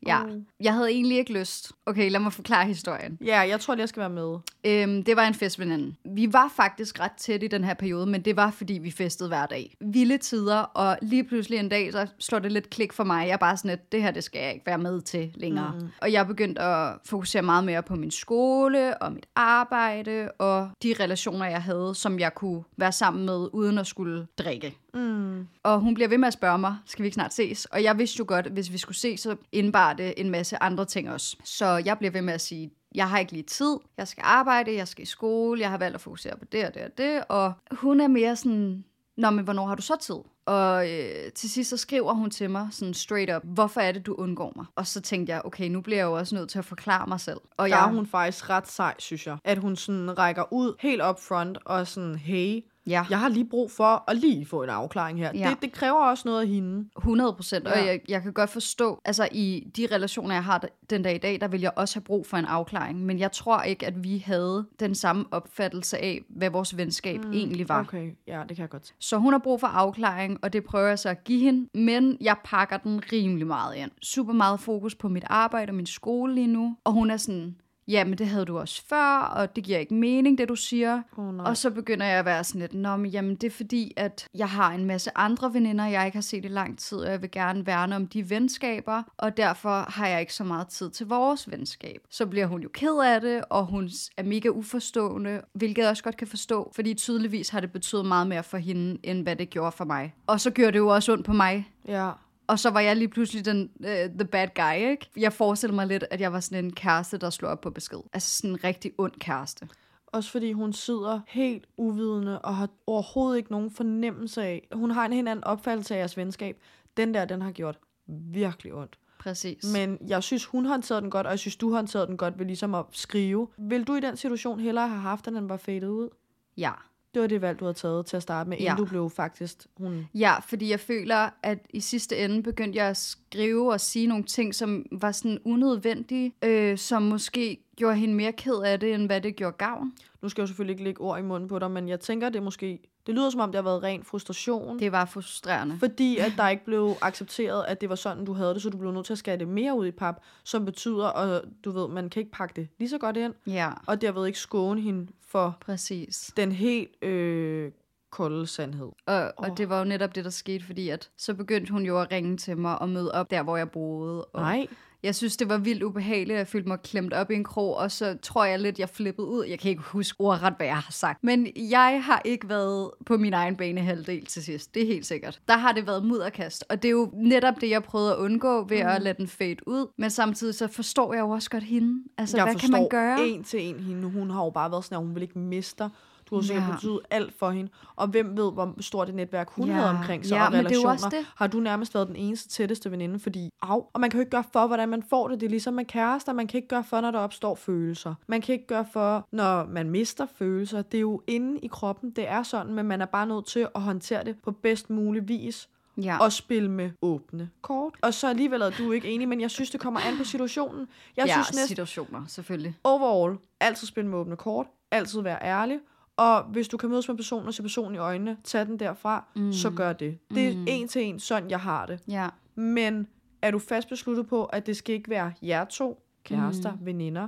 S1: Ja,
S2: Oh.
S1: jeg havde egentlig ikke lyst. Okay, lad mig forklare historien.
S2: ja, jeg tror lige, jeg skal være med.
S1: Øhm, det var en festveninde. Vi var faktisk ret tæt i den her periode, men det var, fordi vi festede hver dag. Vilde tider, og lige pludselig en dag, så slår det lidt klik for mig. Jeg er bare sådan, at det her, det skal jeg ikke være med til længere. Mm. Og jeg begyndte at fokusere meget mere på min skole, og mit arbejde, og de relationer, jeg havde, som jeg kunne være sammen med, uden at skulle drikke.
S2: Mm.
S1: Og hun bliver ved med at spørge mig, skal vi ikke snart ses? Og jeg vidste jo godt, at hvis vi skulle ses, så indebar det en masse andre ting også. Så jeg bliver ved med at sige, jeg har ikke lige tid, jeg skal arbejde, jeg skal i skole, jeg har valgt at fokusere på det og det og det. Og hun er mere sådan, Nå, men hvornår har du så tid? Og øh, til sidst så skriver hun til mig sådan straight up, hvorfor er det, du undgår mig? Og så tænkte jeg, okay, nu bliver jeg jo også nødt til at forklare mig selv. Og
S2: Der
S1: jeg,
S2: er hun faktisk ret sej, synes jeg. At hun sådan rækker ud helt up front og sådan, hey,
S1: ja.
S2: jeg har lige brug for at lige få en afklaring her.
S1: Ja.
S2: Det, det kræver også noget af hende.
S1: 100 procent, og
S2: Ja.
S1: jeg, jeg kan godt forstå, altså i de relationer, jeg har den dag i dag, der vil jeg også have brug for en afklaring, men jeg tror ikke, at vi havde den samme opfattelse af, hvad vores venskab mm, egentlig var.
S2: Okay, ja, det kan jeg godt.
S1: Så hun har brug for afklaring, og det prøver jeg så at give hende, men jeg pakker den rimelig meget ind. Super meget fokus på mit arbejde og min skole lige nu, og hun er sådan, ja, men det havde du også før, og det giver ikke mening, det du siger.
S2: Oh, nej.
S1: Og så begynder jeg at være sådan lidt, Nå, men jamen det er fordi, at jeg har en masse andre veninder, jeg ikke har set i lang tid, og jeg vil gerne værne om de venskaber, og derfor har jeg ikke så meget tid til vores venskab. Så bliver hun jo ked af det, og hun er mega uforstående, hvilket jeg også godt kan forstå, fordi tydeligvis har det betydet meget mere for hende, end hvad det gjorde for mig. Og så gjorde det jo også ondt på mig,
S2: Ja.
S1: Og så var jeg lige pludselig den uh, the bad guy, ikke? Jeg forestiller mig lidt, at jeg var sådan en kæreste, der slog op på besked. Altså sådan en rigtig ond kæreste.
S2: Også fordi hun sidder helt uvidende og har overhovedet ikke nogen fornemmelse af. Hun har en helt anden opfattelse af jeres venskab. Den der, den har gjort virkelig ondt.
S1: Præcis.
S2: Men jeg synes, hun håndterede den godt, og jeg synes, du håndterede den godt ved ligesom at skrive. Vil du i den situation hellere have haft, at den var fadet ud?
S1: Ja.
S2: Det var det valg, du havde taget til at starte med, inden
S1: Ja.
S2: du blev faktisk... Hun...
S1: Ja, fordi jeg føler, at i sidste ende begyndte jeg at skrive og sige nogle ting, som var sådan unødvendige, øh, som måske gjorde hende mere ked af det, end hvad det gjorde gavn.
S2: Nu skal jeg jo selvfølgelig ikke lægge ord i munden på dig, men jeg tænker, det måske... Det lyder som om, det har været ren frustration.
S1: Det var frustrerende.
S2: Fordi at der ikke blev accepteret, at det var sådan, du havde det, så du blev nødt til at skære det mere ud i pap, som betyder, og du ved, man kan ikke pakke det lige så godt ind,
S1: Ja,
S2: og derved ikke skåne hende for
S1: præcis.
S2: den helt øh, kolde sandhed.
S1: Og, og
S2: Åh.
S1: det var jo netop det, der skete, fordi at så begyndte hun jo at ringe til mig og møde op der, hvor jeg boede. Og
S2: Nej,
S1: Jeg synes, det var vildt ubehageligt. Jeg følte mig klemt op i en krog, og så tror jeg lidt, jeg flippede ud. Jeg kan ikke huske ordret, hvad jeg har sagt. Men jeg har ikke været på min egen bane halvdel til sidst. Det er helt sikkert. Der har det været mudderkast. Og det er jo netop det, jeg prøvede at undgå ved mm. at lade den fade ud. Men samtidig så forstår jeg jo også godt hende. Altså,
S2: jeg
S1: hvad kan man gøre?
S2: en til en hende. Hun har jo bare været sådan, at hun vil ikke miste. Du har sikkert
S1: Ja.
S2: betydet alt for hende. Og hvem ved, hvor stort et netværk hun
S1: Ja.
S2: havde omkring sig
S1: Ja,
S2: og
S1: det er
S2: relationer.
S1: også det.
S2: Har du nærmest været den eneste tætteste veninde, fordi af. Og man kan jo ikke gøre for, hvordan man får det. Det er ligesom med kærester. Man kan ikke gøre for, når der opstår følelser. Man kan ikke gøre for, når man mister følelser. Det er jo inde i kroppen. Det er sådan, men man er bare nødt til at håndtere det på bedst mulig vis
S1: Ja.
S2: og spille med åbne kort. Og så alligevel er du ikke enig, men jeg synes, det kommer an på situationen. Jeg
S1: ja,
S2: synes næsten,
S1: situationer, selvfølgelig.
S2: overall, altid spille med åbne kort, altid være ærlig, og hvis du kan mødes med personen og se personen i øjnene, tag den derfra, mm. så gør det. Det er
S1: Mm.
S2: en til en, sådan jeg har det.
S1: Ja.
S2: Men er du fast besluttet på, at det skal ikke være jer to, kærester, mm. veninder,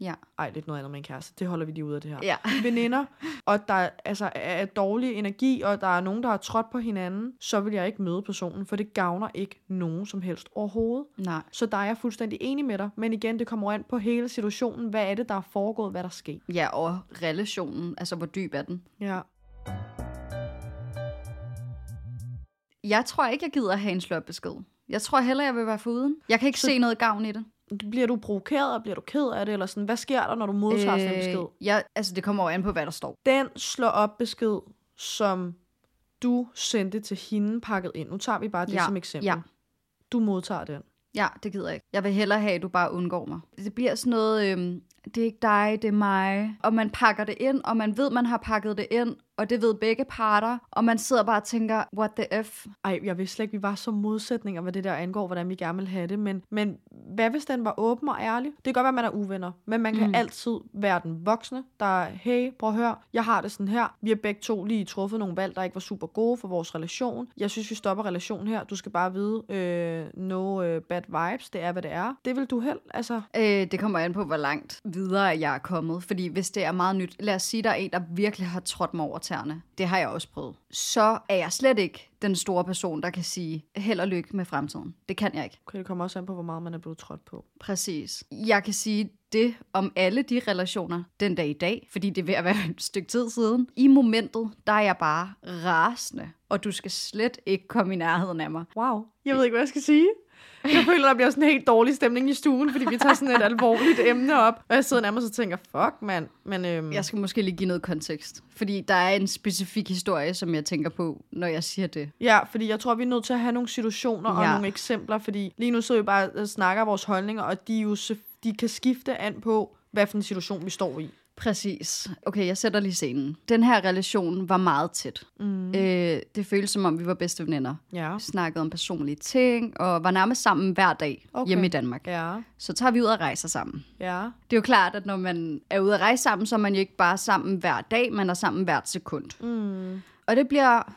S1: Ja.
S2: ej, lidt noget andet med en kæreste, det holder vi lige ud af det her.
S1: Ja.
S2: Veninder, og der altså, er dårlig energi, og der er nogen, der har trådt på hinanden, så vil jeg ikke møde personen, for det gavner ikke nogen som helst overhovedet.
S1: Nej.
S2: Så der er jeg fuldstændig enig med dig. Men igen, det kommer an på hele situationen. Hvad er det, der er foregået? Hvad der er sket?
S1: Ja, og relationen, altså hvor dyb er den?
S2: Ja.
S1: Jeg tror ikke, jeg gider have en slørt besked. Jeg tror heller, jeg vil være foruden. Jeg kan ikke
S2: Så-
S1: se noget gavn i det.
S2: Bliver du provokeret, og bliver du ked af det? Eller sådan, hvad sker der, når du modtager øh... sådan en besked?
S1: ja, altså det kommer jo an på, hvad der står.
S2: Den slår op besked, som du sendte til hende pakket ind. Nu tager vi bare det
S1: Ja,
S2: som eksempel.
S1: ja.
S2: Du modtager den.
S1: Ja, det gider jeg ikke. Jeg vil hellere have, at du bare undgår mig. Det bliver sådan noget, øhm, det er ikke dig, det er mig. Og man pakker det ind, og man ved, man har pakket det ind, og det ved begge parter. Og man sidder bare og tænker, what the F?
S2: Ej, jeg vidste slet ikke, vi var så modsætninger, hvad det der angår, hvordan vi gerne vil have det. Men, men hvad hvis den var åben og ærlig? Det kan godt være, man er uvenner, men man kan
S1: mm.
S2: altid være den voksne, der er, hey, prøv at høre, jeg har det sådan her. Vi har begge to lige truffet nogle valg, der ikke var super gode for vores relation. Jeg synes, vi stopper relationen her. Du skal bare vide, øh, no øh, bad vibes, det er, hvad det er. Det vil du held, altså.
S1: Øh, det kommer an på, hvor langt videre jeg er kommet. Fordi hvis det er meget nyt, lad os sige, der er en, der virkelig har trådt mig over tæerne. Det har jeg også prøvet. Så er jeg slet ikke den store person, der kan sige held og lykke med fremtiden. Det kan jeg ikke.
S2: Okay, det kommer også an på, hvor meget man er blevet trådt på.
S1: Præcis. Jeg kan sige det om alle de relationer den dag i dag, fordi det er ved at være et stykke tid siden. I momentet, der er jeg bare rasende, og du skal slet ikke komme i nærheden af mig.
S2: Wow. Jeg ved ikke, hvad jeg skal sige. Jeg føler, der bliver sådan en helt dårlig stemning i stuen, fordi vi tager sådan et alvorligt emne op. Og jeg sidder nærmest og tænker, fuck mand. Men øhm,
S1: Jeg skal måske lige give noget kontekst, fordi der er en specifik historie, som jeg tænker på, når jeg siger det.
S2: Ja, fordi jeg tror, vi er nødt til at have nogle situationer og
S1: Ja.
S2: nogle eksempler, fordi lige nu så vi bare og snakker vores holdninger, og de, jo, de kan skifte an på, hvad for en situation vi står i.
S1: Præcis. Okay, jeg sætter lige scenen. Den her relation var meget tæt.
S2: Mm.
S1: Øh, det føltes som om, vi var bedste veninder.
S2: Ja.
S1: Vi snakkede om personlige ting, og var nærmest sammen hver dag
S2: Okay.
S1: hjemme i Danmark.
S2: Ja.
S1: Så tager vi ud og rejser sammen.
S2: Ja.
S1: Det er jo klart, at når man er ude at rejse sammen, så er man jo ikke bare sammen hver dag, man er sammen hvert sekund.
S2: Mm.
S1: Og det bliver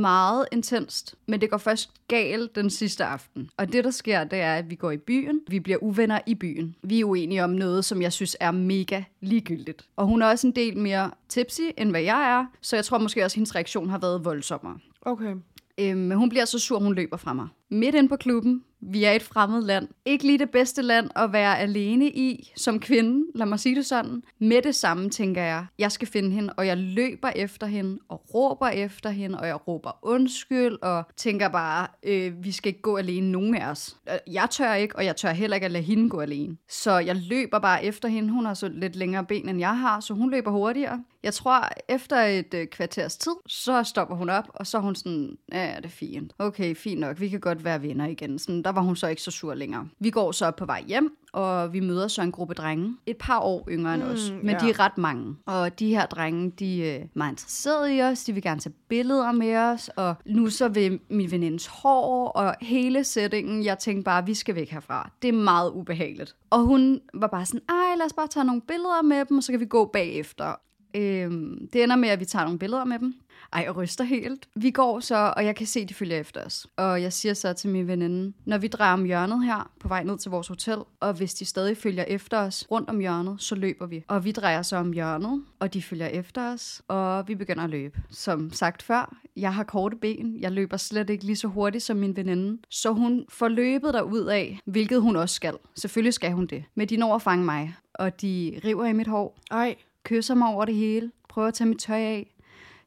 S1: meget intenst, men det går først galt den sidste aften. Og det, der sker, det er, at vi går i byen. Vi bliver uvenner i byen. Vi er uenige om noget, som jeg synes er mega ligegyldigt. Og hun er også en del mere tipsy, end hvad jeg er, så jeg tror måske også, at hendes reaktion har været voldsommere.
S2: Okay.
S1: Øhm, Men hun bliver så sur, hun løber fra mig. Midt ind på klubben. Vi er et fremmed land. Ikke lige det bedste land at være alene i som kvinde. Lad mig sige det sådan. Med det samme tænker jeg, jeg skal finde hende, og jeg løber efter hende, og råber efter hende, og jeg råber undskyld, og tænker bare, øh, vi skal ikke gå alene, nogen af os. Øh, jeg tør ikke, og jeg tør heller ikke at lade hende gå alene. Så jeg løber bare efter hende. Hun har så lidt længere ben, end jeg har, så hun løber hurtigere. Jeg tror, efter et øh, kvarters tid, så stopper hun op, og så er hun sådan, ja, det er fint. Okay, fint nok, vi kan godt godt være venner igen. Sådan, der var hun så ikke så sur længere. Vi går så på vej hjem, og vi møder så en gruppe drenge. Et par år yngre end
S2: Mm,
S1: os, men
S2: ja.
S1: de er ret mange. Og de her drenge, de er meget interesserede i os, de vil gerne tage billeder med os, og nu så vil min venindes hår, og hele settingen, jeg tænkte bare, vi skal væk herfra. Det er meget ubehageligt. Og hun var bare sådan, ej, lad os bare tage nogle billeder med dem, og så kan vi gå bagefter. Øhm, det ender med, at vi tager nogle billeder med dem. Ej, jeg ryster helt. Vi går så, og jeg kan se, de følger efter os. Og jeg siger så til min veninde, når vi drejer om hjørnet her, på vej ned til vores hotel, og hvis de stadig følger efter os rundt om hjørnet, så løber vi. Og vi drejer så om hjørnet, og de følger efter os, og vi begynder at løbe. Som sagt før, jeg har korte ben. Jeg løber slet ikke lige så hurtigt som min veninde. Så hun får løbet derud af, hvilket hun også skal. Selvfølgelig skal hun det. Men de når at fange mig, og de river i mit hår,
S2: Ej,
S1: kysser mig over det hele, prøver at tage mit tøj af.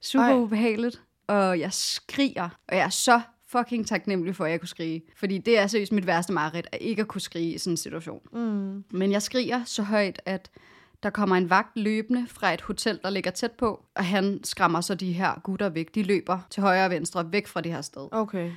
S1: Super
S2: Ej.
S1: Ubehageligt. Og jeg skriger, og jeg er så fucking taknemmelig for, at jeg kunne skrige. Fordi det er seriøst mit værste mareridt, at ikke at kunne skrige i sådan en situation.
S2: mm,
S1: Men jeg skriger så højt, at der kommer en vagt løbende fra et hotel, der ligger tæt på, og han skræmmer så de her gutter væk. De løber til højre og venstre væk fra det her sted.
S2: okay.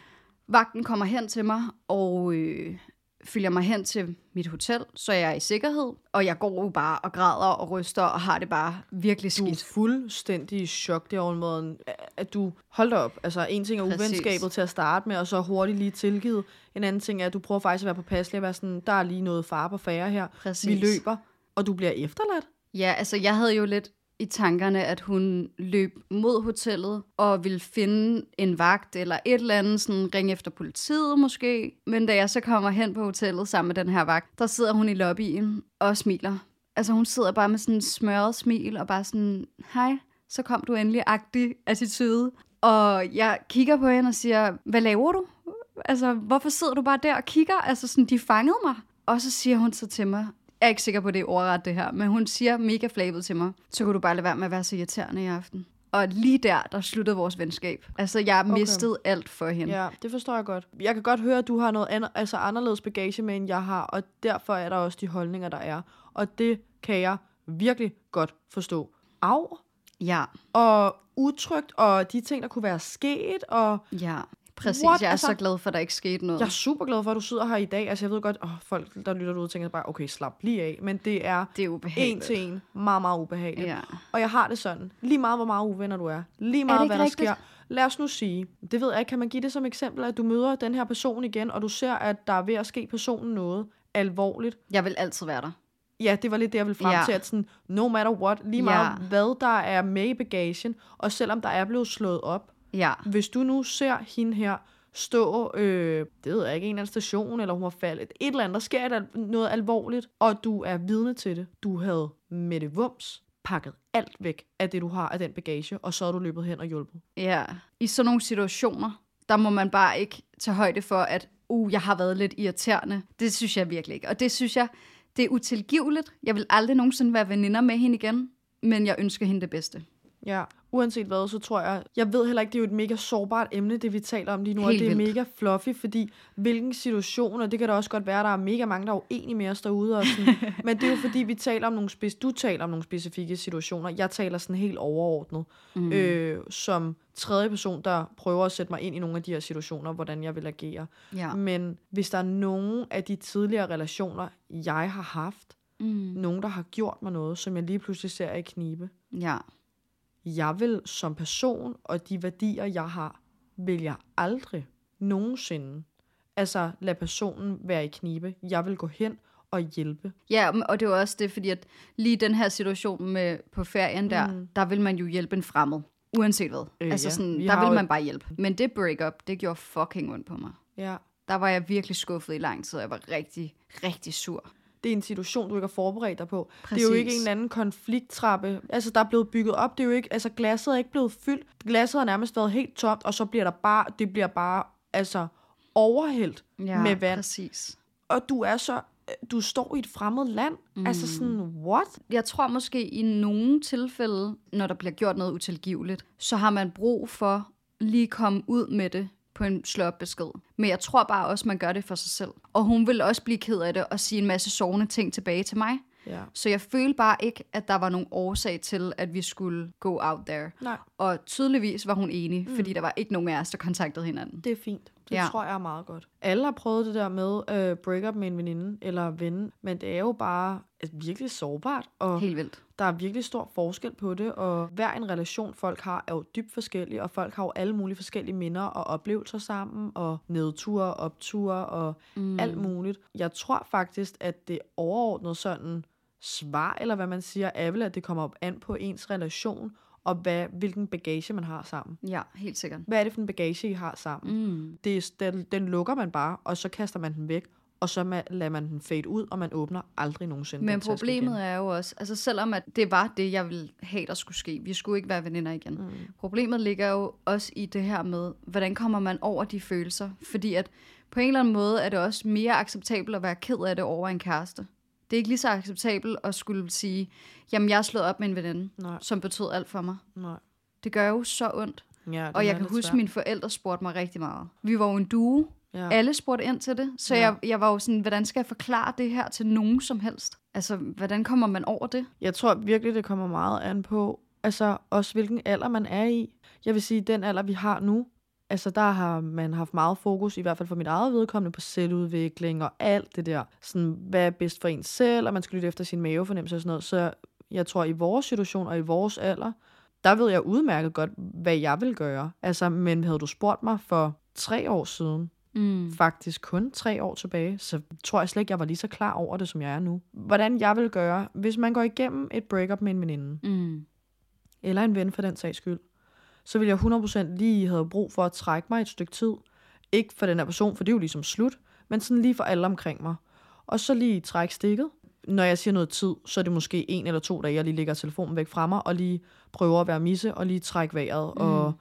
S1: Vagten kommer hen til mig og øh, følger mig hen til mit hotel, så jeg er i sikkerhed. Og jeg går jo bare og græder og ryster og har det bare virkelig
S2: Du er
S1: skidt.
S2: fuldstændig i chok derovre måden, at du holdt op. Altså, en ting er
S1: Præcis.
S2: uvenskabet til at starte med, og så hurtigt lige tilgivet. En anden ting er, at du prøver faktisk at være påpasselig og være sådan, der er lige noget fare på færre her.
S1: Præcis.
S2: Vi løber, og du bliver efterladt.
S1: Ja, altså jeg havde jo lidt i tankerne, at hun løb mod hotellet og ville finde en vagt eller et eller andet, sådan ringe efter politiet måske. Men da jeg så kommer hen på hotellet sammen med den her vagt, der sidder hun i lobbyen og smiler. Altså hun sidder bare med sådan en smørret smil og bare sådan, hej, så kom du endelig agtig attitude. Og jeg kigger på hende og siger, hvad laver du? Altså, hvorfor sidder du bare der og kigger? Altså, sådan, de fangede mig. Og så siger hun så til mig, jeg er ikke sikker på, at det er ordret det her, men hun siger mega flabet til mig, så kunne du bare lade være med at være så irriterende i aften. Og lige der, der sluttede vores venskab. Altså, jeg
S2: Okay.
S1: mistede alt for hende.
S2: Ja, det forstår jeg godt. Jeg kan godt høre, at du har noget andet, altså anderledes bagage med, end jeg har, og derfor er der også de holdninger, der er. Og det kan jeg virkelig godt forstå. Au,
S1: Ja,
S2: og utrygt, og de ting, der kunne være sket, og
S1: ja. Præcis,
S2: What?
S1: jeg er
S2: Altså-
S1: så glad for, at der ikke skete noget.
S2: jeg er super glad for, at du sidder her i dag. Altså, jeg ved godt, åh, folk, der lytter ud, tænker bare, okay, slap lige af. Men det er
S1: Det er
S2: en til en meget, meget ubehageligt.
S1: Ja.
S2: Og jeg har det sådan. Lige meget, hvor meget uvenner du er. Lige meget,
S1: ikke
S2: hvad der
S1: rigtigt?
S2: sker. Lad os nu sige, det ved jeg kan man give det som eksempel, at du møder den her person igen, og du ser, at der er ved at ske personen noget alvorligt.
S1: Jeg vil altid være der.
S2: Ja, det var lidt det, jeg ville frem
S1: Ja.
S2: til, at sådan, no matter what, lige meget
S1: Ja.
S2: hvad der er med i bagagen, og selvom der er blevet slået op,
S1: Ja,
S2: hvis du nu ser hende her stå, øh, det ved jeg ikke, en eller anden station, eller hun var faldet, et eller andet, der sker et, al- noget alvorligt, og du er vidne til det. Du havde med det vums pakket alt væk af det, du har af den bagage, og så er du løbet hen og hjulpet.
S1: ja. I sådan nogle situationer, der må man bare ikke tage højde for, at uh, jeg har været lidt irriterende. Det synes jeg virkelig ikke. Og det synes jeg, det er utilgiveligt. Jeg vil aldrig nogensinde være veninder med hende igen, men jeg ønsker hende det bedste.
S2: Ja, uanset hvad, så tror jeg, jeg ved heller ikke, det er jo et mega sårbart emne, det vi taler om lige nu, og
S1: Helt
S2: det er
S1: vildt.
S2: mega fluffy, fordi hvilken situation, og det kan da også godt være, der er mega mange, der er uenige med os derude, og sådan, men det er jo fordi, vi taler om nogle spec- du taler om nogle specifikke situationer, jeg taler sådan helt overordnet, mm. øh, som tredje person, der prøver at sætte mig ind i nogle af de her situationer, hvordan jeg vil agere.
S1: Ja.
S2: Men hvis der er nogen af de tidligere relationer, jeg har haft,
S1: Mm.
S2: nogen, der har gjort mig noget, som jeg lige pludselig ser er i knibe,
S1: Ja.
S2: Jeg vil som person og de værdier, jeg har, vil jeg aldrig nogensinde altså lade personen være i knibe. Jeg vil gå hen og hjælpe.
S1: Ja, og det var også det, fordi at lige den her situation med på ferien der,
S2: Mm.
S1: der vil man jo hjælpe en fremmed. Uanset hvad.
S2: Øh,
S1: altså
S2: ja.
S1: sådan,
S2: Vi
S1: der vil man bare hjælpe. Men det break-up, det gjorde fucking ondt på mig.
S2: Ja.
S1: Der var jeg virkelig skuffet i lang tid, og jeg var rigtig, rigtig sur.
S2: Det er en situation, du ikke har forberedt dig på.
S1: Præcis.
S2: Det er jo ikke en eller anden konflikttrappe. Altså, der er blevet bygget op. Det er jo ikke, altså, glasset er ikke blevet fyldt. Glasset har nærmest været helt tomt, og så bliver der bare, det bliver bare, altså, overhældt
S1: Ja,
S2: med vand.
S1: præcis.
S2: Og du er så, du står i et fremmed land. Mm. Altså sådan, what?
S1: Jeg tror måske i nogle tilfælde, når der bliver gjort noget utilgiveligt, så har man brug for lige komme ud med det på en slå besked. Men jeg tror bare også, man gør det for sig selv. Og hun vil også blive ked af det og sige en masse sovende ting tilbage til mig.
S2: Ja.
S1: Så jeg følte bare ikke, at der var nogen årsag til, at vi skulle go out there.
S2: Nej,
S1: Og tydeligvis var hun enig, mm. fordi der var ikke nogen af os, der kontaktede hinanden.
S2: det er fint. Det
S1: Ja.
S2: tror jeg er meget godt. Alle har prøvet det der med øh, break-up med en veninde eller ven, men det er jo bare altså, virkelig sårbart, og
S1: Helt vildt.
S2: der er virkelig stor forskel på det, og hver en relation, folk har, er jo dybt forskellig, og folk har jo alle mulige forskellige minder og oplevelser sammen, og nedture, opture og mm. alt muligt. Jeg tror faktisk, at det overordnet sådan svar, eller hvad man siger, er vel, at det kommer op an på ens relation, og hvad, hvilken bagage man har sammen.
S1: Ja, helt sikkert.
S2: Hvad er det for en bagage, I har sammen?
S1: Mm.
S2: Det den, den lukker man bare, og så kaster man den væk, og så ma- lader man den fade ud, og man åbner aldrig nogensinde
S1: Men
S2: den
S1: problemet
S2: igen.
S1: er jo også, altså selvom at det var det, jeg ville have, der skulle ske, vi skulle ikke være veninder igen. Mm. Problemet ligger jo også i det her med, hvordan kommer man over de følelser? Fordi at på en eller anden måde er det også mere acceptabelt at være ked af det over en kæreste. Det er ikke lige så acceptabelt at skulle sige, jamen jeg er slået op med en veninde,
S2: Nej.
S1: som betød alt for mig.
S2: Nej.
S1: Det gør jo så ondt.
S2: Ja,
S1: Og jeg kan huske, at mine forældre spurgte mig rigtig meget. Vi var jo en duo.
S2: Ja.
S1: Alle spurgte ind til det. Så
S2: Ja.
S1: jeg, jeg var jo sådan, hvordan skal jeg forklare det her til nogen som helst? Altså, hvordan kommer man over det?
S2: Jeg tror virkelig, det kommer meget an på, altså også hvilken alder man er i. Jeg vil sige, den alder, vi har nu, altså der har man haft meget fokus, i hvert fald for mit eget vedkommende, på selvudvikling og alt det der. Sådan, hvad er bedst for en selv, og man skal lytte efter sin mavefornemmelse og sådan noget. Så jeg tror, i vores situation og i vores alder, der ved jeg udmærket godt, hvad jeg vil gøre. Altså, men havde du spurgt mig for tre år siden,
S1: Mm.
S2: faktisk kun tre år tilbage, så tror jeg slet ikke, jeg var lige så klar over det, som jeg er nu. Hvordan jeg vil gøre, hvis man går igennem et breakup med en veninde,
S1: Mm.
S2: eller en ven for den sags skyld, så vil jeg 100% lige have brug for at trække mig et stykke tid. Ikke for den her person, for det er jo ligesom slut, men sådan lige for alle omkring mig. Og så lige trække stikket. Når jeg siger noget tid, så er det måske en eller to dage, jeg lige lægger telefonen væk fra mig, og lige prøver at være misse, og lige trække vejret, mm. og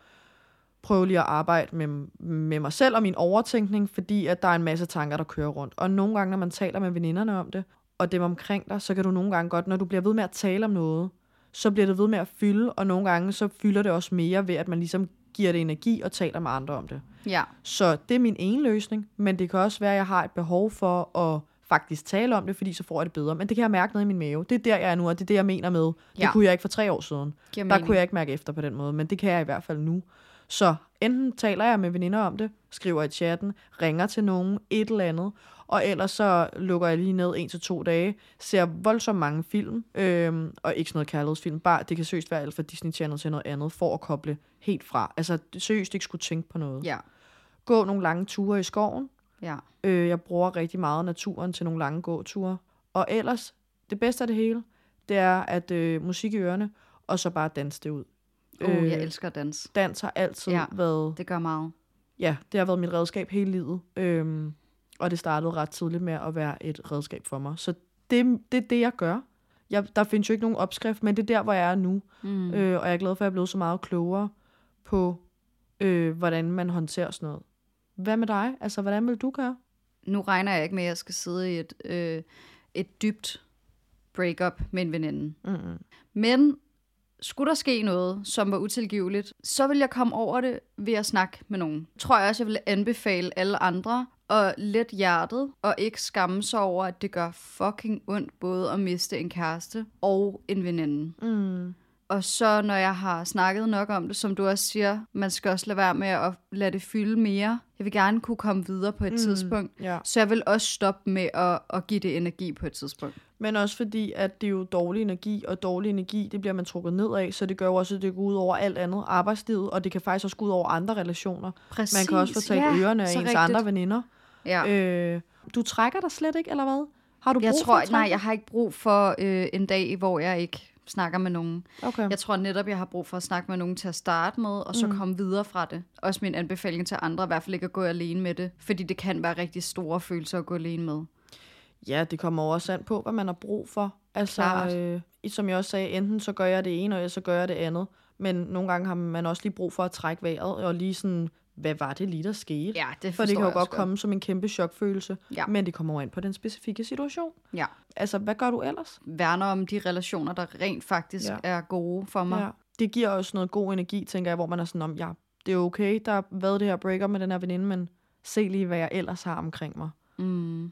S2: prøve lige at arbejde med, med mig selv og min overtænkning, fordi at der er en masse tanker, der kører rundt. Og nogle gange, når man taler med veninderne om det, og dem omkring dig, så kan du nogle gange godt, når du bliver ved med at tale om noget, så bliver det ved med at fylde, og nogle gange så fylder det også mere ved, at man ligesom giver det energi og taler med andre om det.
S1: Ja.
S2: Så det er min ene løsning, men det kan også være, at jeg har et behov for at faktisk tale om det, fordi så får jeg det bedre. Men det kan jeg mærke nede i min mave. Det er der, jeg er nu, og det er det, jeg mener med. Det
S1: Ja.
S2: kunne jeg ikke for tre år siden.
S1: Giver
S2: Der
S1: mening.
S2: kunne jeg ikke mærke efter på den måde, men det kan jeg i hvert fald nu. Så enten taler jeg med veninder om det, skriver i chatten, ringer til nogen, et eller andet, og ellers så lukker jeg lige ned en til to dage, ser voldsomt mange film, øhm, og ikke sådan noget kærlighedsfilm, bare det kan seriøst være alt fra Disney Channel til noget andet, for at koble helt fra. Altså seriøst ikke skulle tænke på noget.
S1: Ja.
S2: Gå nogle lange ture i skoven.
S1: Ja.
S2: Øh, jeg bruger rigtig meget naturen til nogle lange gåture. Og ellers, det bedste af det hele, det er at øh, musik i ørerne, og så bare danse det ud.
S1: Oh, øh, jeg elsker at danse.
S2: dans har altid
S1: ja.
S2: været,
S1: Det gør meget.
S2: ja, det har været mit redskab hele livet. Øhm, og det startede ret tidligt med at være et redskab for mig. Så det, det er det, jeg gør. Jeg, der findes jo ikke nogen opskrift, men det er der, hvor jeg er nu.
S1: Mm.
S2: Øh, og jeg er glad for, at jeg er blevet så meget klogere på, øh, hvordan man håndterer sådan noget. Hvad med dig? Altså, hvordan vil du gøre?
S1: Nu regner jeg ikke med, at jeg skal sidde i et, øh, et dybt breakup med en veninde.
S2: Mm-hmm.
S1: Men skulle der ske noget, som var utilgiveligt, så vil jeg komme over det ved at snakke med nogen. Tror jeg også, jeg vil anbefale alle andre at let hjertet og ikke skamme sig over, at det gør fucking ondt både at miste en kæreste og en veninde.
S2: Mm.
S1: Og så når jeg har snakket nok om det, som du også siger, man skal også lade være med at lade det fylde mere. Jeg vil gerne kunne komme videre på et mm. tidspunkt.
S2: Ja.
S1: Så jeg vil også stoppe med at, at give det energi på et tidspunkt.
S2: Men også fordi, at det er jo dårlig energi, og dårlig energi, det bliver man trukket ned af, så det gør jo også, at det går ud over alt andet arbejdslivet, og det kan faktisk også gå ud over andre relationer.
S1: Præcis.
S2: Man kan også få talt
S1: ja,
S2: ørerne af ens
S1: rigtigt.
S2: andre veninder.
S1: Ja.
S2: Øh, du trækker dig slet ikke, eller hvad? Har du
S1: Jeg
S2: brug for
S1: tror,
S2: at
S1: nej, jeg har ikke brug for øh, en dag, hvor jeg ikke snakker med nogen.
S2: Okay.
S1: Jeg tror netop, jeg har brug for at snakke med nogen til at starte med, og så mm. komme videre fra det. Også min anbefaling til andre, i hvert fald ikke at gå alene med det, fordi det kan være rigtig store følelser at gå alene med.
S2: Ja, det kommer også an på, hvad man har brug for. Altså,
S1: Klart.
S2: øh, som jeg også sagde, enten så gør jeg det ene, eller så gør jeg det andet. Men nogle gange har man også lige brug for at trække vejret, og lige sådan, hvad var det lige, der skete?
S1: Ja, det
S2: For det kan jo godt komme som en kæmpe chokfølelse,
S1: Ja.
S2: men det kommer ind på den specifikke situation.
S1: Ja.
S2: Altså, hvad gør du ellers?
S1: Værner om de relationer, der rent faktisk
S2: ja.
S1: er gode for mig.
S2: Ja. Det giver også noget god energi, tænker jeg, hvor man er sådan om, ja, det er okay, der har været det her breakup med den her veninde, men se lige, hvad jeg ellers har omkring mig.
S1: Mm.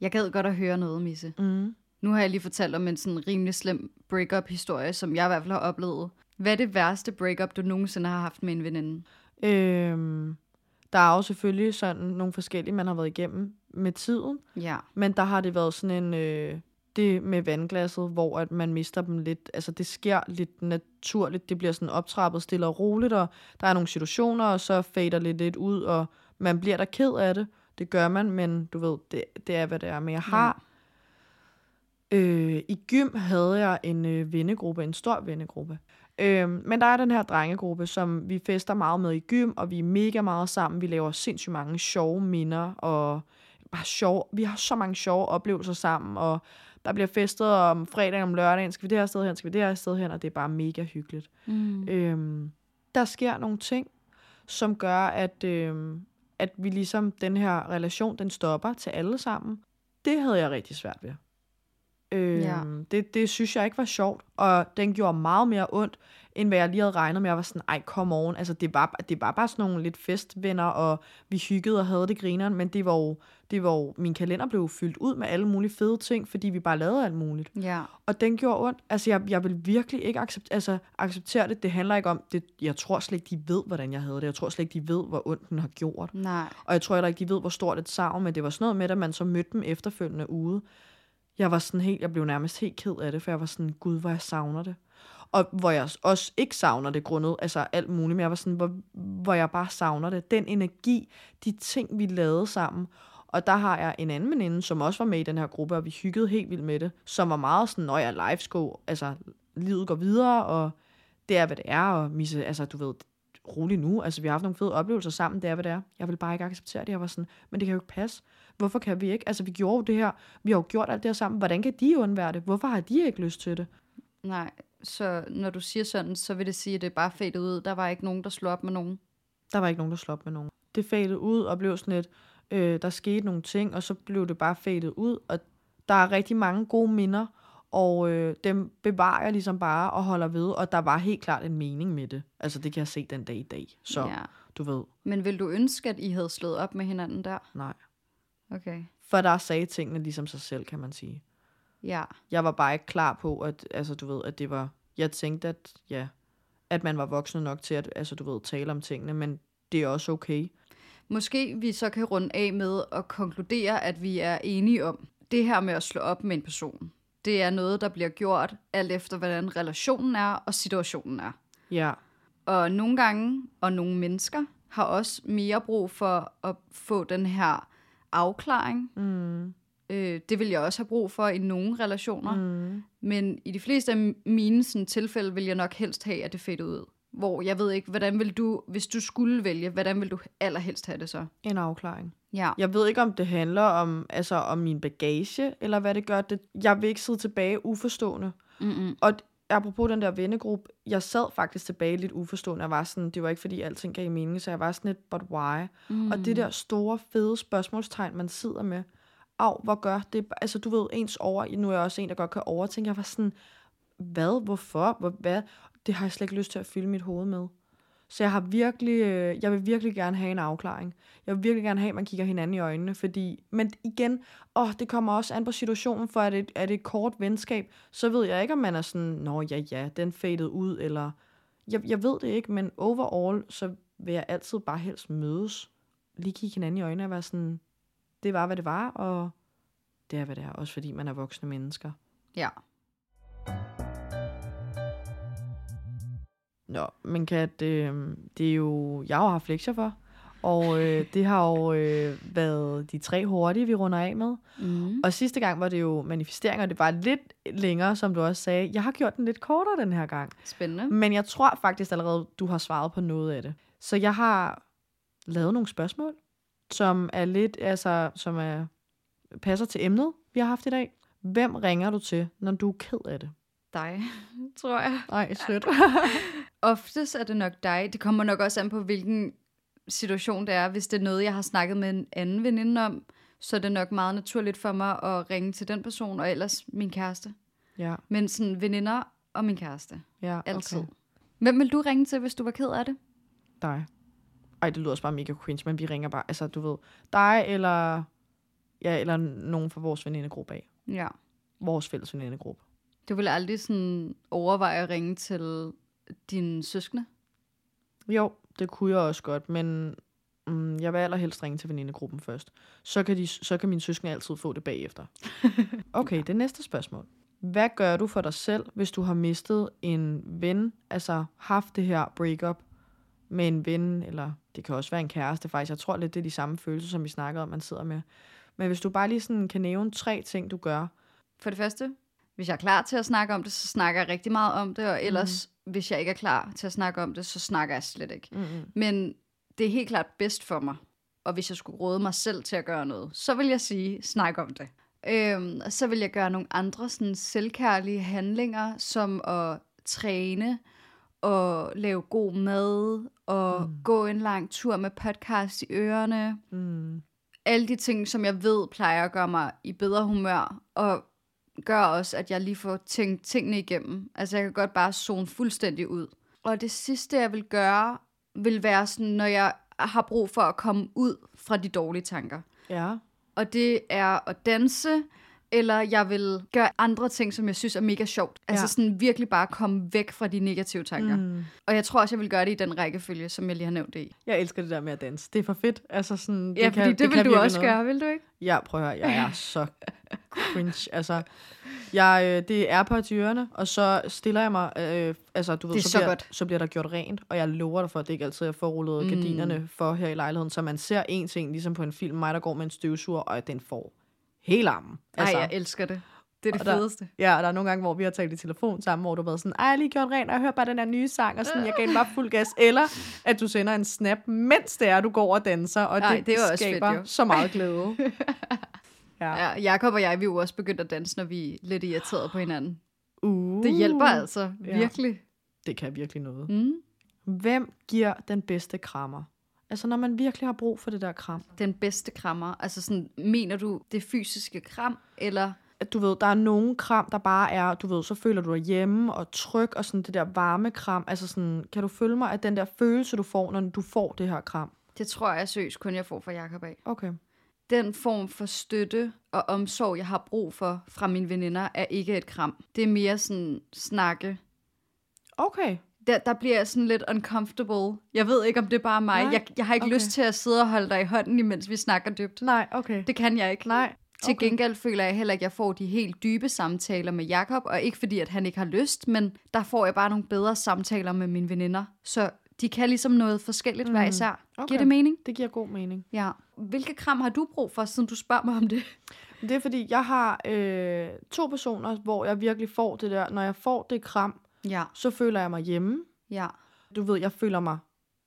S1: Jeg gad godt at høre noget, Misse.
S2: Mm.
S1: Nu har jeg lige fortalt om en sådan rimelig slem breakup-historie, som jeg i hvert fald har oplevet. Hvad er det værste breakup, du nogensinde har haft med en veninde?
S2: Øhm, Der er jo selvfølgelig sådan nogle forskellige, man har været igennem med tiden,
S1: Ja.
S2: men der har det været sådan en, øh, det med vandglasset, hvor at man mister dem lidt, altså det sker lidt naturligt, det bliver sådan optrappet stille og roligt, og der er nogle situationer, og så fader lidt lidt ud, og man bliver da ked af det, det gør man, men du ved, det, det er, hvad det er. Men jeg har, øh, i gym havde jeg en øh, vennegruppe, en stor vennegruppe, øh, men der er den her drengegruppe, som vi fester meget med i gym, og vi er mega meget sammen, vi laver sindssygt mange sjove minder, og bare sjov, vi har så mange sjove oplevelser sammen, og der bliver festet om fredagen, om lørdagen, skal vi det her sted hen, skal vi det her sted hen, og det er bare mega hyggeligt.
S1: Mm.
S2: Øhm, der sker nogle ting, som gør, at, øhm, at vi ligesom, den her relation, den stopper til alle sammen. Det havde jeg rigtig svært ved. Øhm,
S1: Ja.
S2: det, det synes jeg ikke var sjovt, og den gjorde meget mere ondt, end hvad jeg lige havde regnet med. Jeg var sådan, ej, come on. Altså, det var, det var bare sådan nogle lidt festvenner, og vi hyggede og havde det grineren, men det var jo, det var jo, min kalender blev fyldt ud med alle mulige fede ting, fordi vi bare lavede alt muligt.
S1: Ja.
S2: Og den gjorde ondt. Altså, jeg, jeg vil virkelig ikke accept, altså, acceptere det. Det handler ikke om, det, jeg tror slet ikke, de ved, hvordan jeg havde det. Jeg tror slet ikke, de ved, hvor ondt den har gjort.
S1: Nej.
S2: Og jeg tror heller ikke, de ved, hvor stort et savn, men det var sådan noget med, at man så mødte dem efterfølgende ude. Jeg var sådan helt, jeg blev nærmest helt ked af det, for jeg var sådan, gud, hvor jeg savner det. Og hvor jeg også ikke savner det grundet, altså alt muligt, men jeg var sådan, hvor, hvor jeg bare savner det. Den energi, de ting, vi lavede sammen. Og der har jeg en anden veninde, som også var med i den her gruppe, og vi hyggede helt vildt med det, som var meget sådan, når jeg live go, altså livet går videre, og det er, hvad det er, og Misse, altså du ved, rolig nu, altså vi har haft nogle fede oplevelser sammen, det er, hvad det er. Jeg vil bare ikke acceptere det, jeg var sådan, men det kan jo ikke passe. Hvorfor kan vi ikke? Altså vi gjorde jo det her, vi har jo gjort alt det her sammen, hvordan kan de undvære det? Hvorfor har de ikke lyst til det?
S1: Nej. Så når du siger sådan, så vil det sige, at det er bare fadet ud. Der var ikke nogen, der slog op med nogen.
S2: Der var ikke nogen, der slog op med nogen. Det fadede ud og blev sådan lidt, øh, der skete nogle ting, og så blev det bare fadet ud, og der er rigtig mange gode minder, og øh, dem bevarer jeg ligesom bare og holder ved, og der var helt klart en mening med det. Altså det kan jeg se den dag i dag. Så. Ja. du ved,
S1: Men vil du ønske, at I havde slået op med hinanden der?
S2: nej.
S1: Okay.
S2: For der sagde tingene ligesom sig selv, kan man sige.
S1: Ja.
S2: Jeg var bare ikke klar på, at, altså, du ved, at det var... Jeg tænkte, at, ja, at man var voksen nok til at altså, du ved, tale om tingene, men det er også okay.
S1: Måske vi så kan runde af med at konkludere, at vi er enige om, det her med at slå op med en person, det er noget, der bliver gjort alt efter, hvordan relationen er og situationen er.
S2: Ja,
S1: Og nogle gange, og nogle mennesker, har også mere brug for at få den her afklaring.
S2: mm,
S1: Øh, det vil jeg også have brug for i nogle relationer.
S2: mm,
S1: Men i de fleste af mine sådan, tilfælde vil jeg nok helst have, at det fader ud. Hvor jeg ved ikke, hvordan vil du, hvis du skulle vælge, hvordan vil du allerhelst have det så?
S2: en afklaring.
S1: Ja.
S2: Jeg ved ikke, om det handler om, altså, om min bagage, eller hvad det gør. Det. Jeg vil ikke sidde tilbage uforstående.
S1: Mm-mm.
S2: Og apropos den der vennegruppe, jeg sad faktisk tilbage lidt uforstående. Jeg var sådan, det var ikke fordi alting gav mening, så jeg var sådan lidt, but why? Mm. Og det der store, fede spørgsmålstegn, man sidder med, af, hvor gør det? Altså, du ved, ens over, nu er jeg også en, der godt kan overtænke. Jeg var sådan, hvad, hvorfor, hvor, hvad? Det har jeg slet ikke lyst til at fylde mit hoved med. Så jeg har virkelig, øh, jeg vil virkelig gerne have en afklaring. Jeg vil virkelig gerne have, at man kigger hinanden i øjnene, fordi, men igen, åh, det kommer også an på situationen, for er det, er det et kort venskab, så ved jeg ikke, om man er sådan, nå ja, ja, den faded ud, eller, jeg, jeg ved det ikke, men overall, så vil jeg altid bare helst mødes, lige kigge hinanden i øjnene og være sådan, det var, hvad det var, og det er, hvad det er, også fordi man er voksne mennesker.
S1: Ja.
S2: Nå, men Kat, øh, det er jo, jeg har haft lektier for, og øh, det har jo øh, været de tre hurtige, vi runder af med.
S1: Mm.
S2: Og sidste gang var det jo manifesteringer, det var lidt længere, som du også sagde. Jeg har gjort den lidt kortere den her gang.
S1: Spændende.
S2: Men jeg tror faktisk allerede, du har svaret på noget af det. Så jeg har lavet nogle spørgsmål, som er lidt, altså, som er, passer til emnet, vi har haft i dag. Hvem ringer du til, når du er ked af det?
S1: Dig, tror jeg.
S2: Ej, sødt.
S1: Oftest er det nok dig. Det kommer nok også an på, hvilken situation det er. Hvis det er noget, jeg har snakket med en anden veninde om, så er det nok meget naturligt for mig at ringe til den person, og ellers min kæreste.
S2: ja,
S1: Men sådan veninder og min kæreste.
S2: ja,
S1: Altid.
S2: okay.
S1: Hvem vil du ringe til, hvis du var ked af det?
S2: Dig. Ej, det lyder også bare mega cringe, men vi ringer bare, altså du ved, dig eller, ja, eller nogen fra vores venindegruppe af.
S1: Ja.
S2: Vores fælles venindegruppe.
S1: Du vil aldrig sådan overveje at ringe til dine søskende?
S2: Jo, det kunne jeg også godt, men Mm, jeg vil allerhelst ringe til venindegruppen først. Så kan, de, så kan mine søskende altid få det bagefter. Okay, det næste spørgsmål. Hvad gør du for dig selv, hvis du har mistet en ven, altså haft det her breakup med en ven, eller det kan også være en kæreste faktisk. Jeg tror lidt, det er de samme følelser, som vi snakkede om, man sidder med. Men hvis du bare lige sådan kan nævne tre ting, du gør.
S1: For det første, hvis jeg er klar til at snakke om det, så snakker jeg rigtig meget om det, og ellers, mm. Hvis jeg ikke er klar til at snakke om det, så snakker jeg slet ikke.
S2: Mm-hmm.
S1: Men det er helt klart bedst for mig, og hvis jeg skulle råde mig selv til at gøre noget, så vil jeg sige, snak om det. Øhm, og så vil jeg gøre nogle andre sådan selvkærlige handlinger, som at træne, og lave god mad, og mm. gå en lang tur med podcast i ørerne.
S2: Mm.
S1: Alle de ting, som jeg ved plejer at gøre mig i bedre humør, og gør også, at jeg lige får tænkt tingene igennem. Altså jeg kan godt bare zone fuldstændig ud. Og det sidste, jeg vil gøre, vil være sådan, når jeg har brug for at komme ud fra de dårlige tanker.
S2: Ja.
S1: Og det er at danse, eller jeg vil gøre andre ting, som jeg synes er mega sjovt. Altså
S2: Ja.
S1: sådan virkelig bare komme væk fra de negative tanker. Mm. Og jeg tror også, jeg vil gøre det i den rækkefølge, som jeg lige har nævnt det i.
S2: Jeg elsker det der med at danse. Det er for fedt. Altså sådan,
S1: Ja, fordi det, det vil
S2: kan
S1: du også
S2: noget.
S1: gøre, vil du ikke?
S2: Ja, prøv at høre, jeg er så cringe. Altså, jeg, øh, det er på ørerne, og så stiller jeg mig, øh, altså du ved,
S1: Det
S2: så,
S1: så
S2: bliver,
S1: godt.
S2: så bliver der gjort rent, og jeg lover dig for, at det ikke altid er for rullet
S1: mm.
S2: gardinerne for her i lejligheden, så man ser en ting, ligesom på en film, mig der går med en støvsuger, og den får hele armen.
S1: Altså, Ej, jeg elsker det. Det er det
S2: Og der-
S1: fedeste.
S2: Ja, og der er nogle gange, hvor vi har talt i telefon sammen, hvor du har været sådan, ej, jeg lige gjort rent, og jeg hører bare den der nye sang, og sådan, jeg gav den bare fuld gas. Eller at du sender en snap, mens det er, du går og danser, og
S1: Ej,
S2: det,
S1: det også fedt,
S2: skaber
S1: jo.
S2: så meget glæde. ja.
S1: Ja, Jakob og jeg, vi er jo også begyndt at danse, når vi er lidt irriteret på hinanden.
S2: Uh,
S1: Det hjælper altså,
S2: Ja.
S1: virkelig.
S2: Det kan virkelig noget.
S1: Mm.
S2: Hvem giver den bedste krammer? Altså, når man virkelig har brug for det der kram.
S1: Den bedste krammer. Altså sådan, mener du det fysiske kram, eller...
S2: Du ved, der er nogen kram, der bare er, du ved, så føler du dig hjemme og tryg, og sådan det der varme kram. Altså sådan, kan du følge mig, at den der følelse, du får, når du får det her kram?
S1: Det tror jeg seriøst kun, jeg får fra Jakob af.
S2: Okay.
S1: Den form for støtte og omsorg, jeg har brug for fra mine veninder, er ikke et kram. Det er mere sådan snakke.
S2: Okay.
S1: Der, der bliver jeg sådan lidt uncomfortable. Jeg ved ikke, om det er bare mig.
S2: Nej,
S1: Jeg, jeg har ikke
S2: okay.
S1: lyst til at sidde og holde dig i hånden, imens vi snakker dybt.
S2: Nej, okay.
S1: Det kan jeg ikke.
S2: Nej.
S1: Til
S2: okay.
S1: gengæld føler jeg heller ikke, at jeg får de helt dybe samtaler med Jakob, og ikke fordi, at han ikke har lyst, men der får jeg bare nogle bedre samtaler med mine veninder. Så de kan ligesom noget forskelligt mm. hver især.
S2: okay.
S1: Giver det mening?
S2: Det giver god mening.
S1: Ja. Hvilke kram har du brug for, siden du spørger mig om det?
S2: Det er fordi, jeg har øh, to personer, hvor jeg virkelig får det der. Når jeg får det kram,
S1: Ja.
S2: så føler jeg mig hjemme.
S1: Ja.
S2: Du ved, jeg føler mig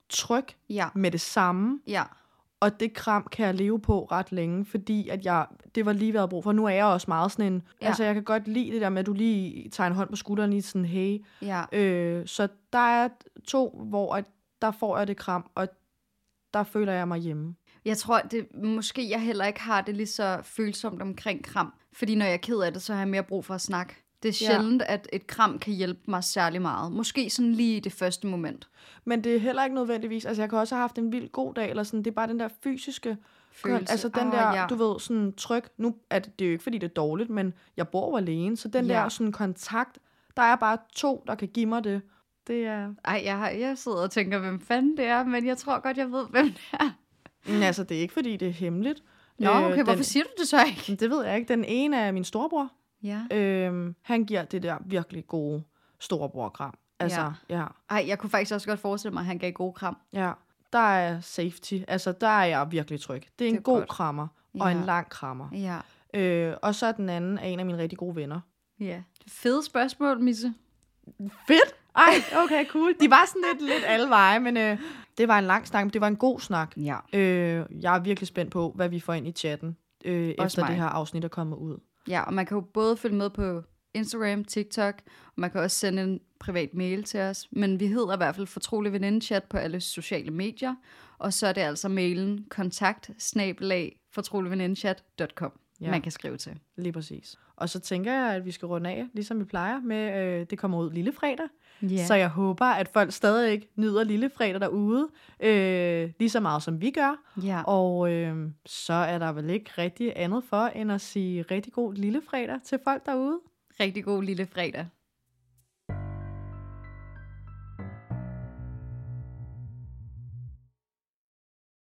S2: tryg
S1: Ja.
S2: med det samme.
S1: Ja.
S2: Og det kram kan jeg leve på ret længe, fordi at jeg, det var lige, havde brug for. Nu er jeg også meget sådan en...
S1: Ja.
S2: Altså, jeg kan godt lide det der med, at du lige tager en hånd på skulderen lige sådan, hey.
S1: Ja.
S2: Øh, så der er to, hvor at, der får jeg det kram, og der føler jeg mig hjemme.
S1: Jeg tror, det, måske jeg heller ikke har det lige så følsomt omkring kram. Fordi når jeg er ked af det, så har jeg mere brug for at snakke. Det er
S2: Ja.
S1: sjældent, at et kram kan hjælpe mig særlig meget. Måske sådan lige i det første moment.
S2: Men det er heller ikke nødvendigvis... Altså, jeg kan også have haft en vild god dag, eller sådan. Det er bare den der fysiske...
S1: Følelse.
S2: Altså, den
S1: Ah,
S2: der,
S1: ja.
S2: du ved, sådan tryk. Nu er det, det er jo ikke, fordi det er dårligt, men jeg bor alene, så den
S1: Ja.
S2: der sådan kontakt, der er bare to, der kan give mig det. Det er...
S1: Ej, jeg, har, jeg sidder og tænker, hvem fanden det er, men jeg tror godt, jeg ved, hvem det er.
S2: Men altså, det er ikke, fordi det er hemmeligt.
S1: Nå,
S2: Øh,
S1: okay,
S2: den-
S1: hvorfor siger du det så ikke?
S2: Det ved jeg ikke. Den ene er min storebror.
S1: Ja.
S2: Øhm, han giver det der virkelig gode storebror-kram. Altså,
S1: Ja.
S2: ja.
S1: Ej, jeg kunne faktisk også godt forestille mig, at han gav gode kram.
S2: Ja. Der er safety. Altså, der er jeg virkelig tryg. Det er en
S1: Det er
S2: god
S1: godt.
S2: krammer. Og
S1: Ja.
S2: en lang krammer.
S1: Ja.
S2: Øh, og så er den anden er en af mine rigtig gode venner.
S1: Ja. Fede spørgsmål, Misse.
S2: Fedt! Ej, okay, cool. De var sådan lidt, lidt alle veje, men øh, det var en lang snak, men det var en god snak.
S1: Ja.
S2: Øh, jeg er virkelig spændt på, hvad vi får ind i chatten, øh, efter
S1: mig.
S2: det her afsnit er kommet ud.
S1: Ja, og man kan jo både følge med på Instagram, TikTok, og man kan også sende en privat mail til os. Men vi hedder i hvert fald Fortrolig Venindechat på alle sociale medier. Og så er det altså mailen kontakt fortroligvenindechat.com, Ja. man kan skrive til.
S2: Lige præcis. Og så tænker jeg, at vi skal runde af, ligesom vi plejer med, øh, det kommer ud lille fredag.
S1: Ja.
S2: Så jeg håber, at folk stadig nyder lille fredag derude, øh, lige så meget som vi gør.
S1: ja.
S2: Og øh, så er der vel ikke rigtig andet for, end at sige rigtig god lille fredag til folk derude.
S1: Rigtig god lille fredag.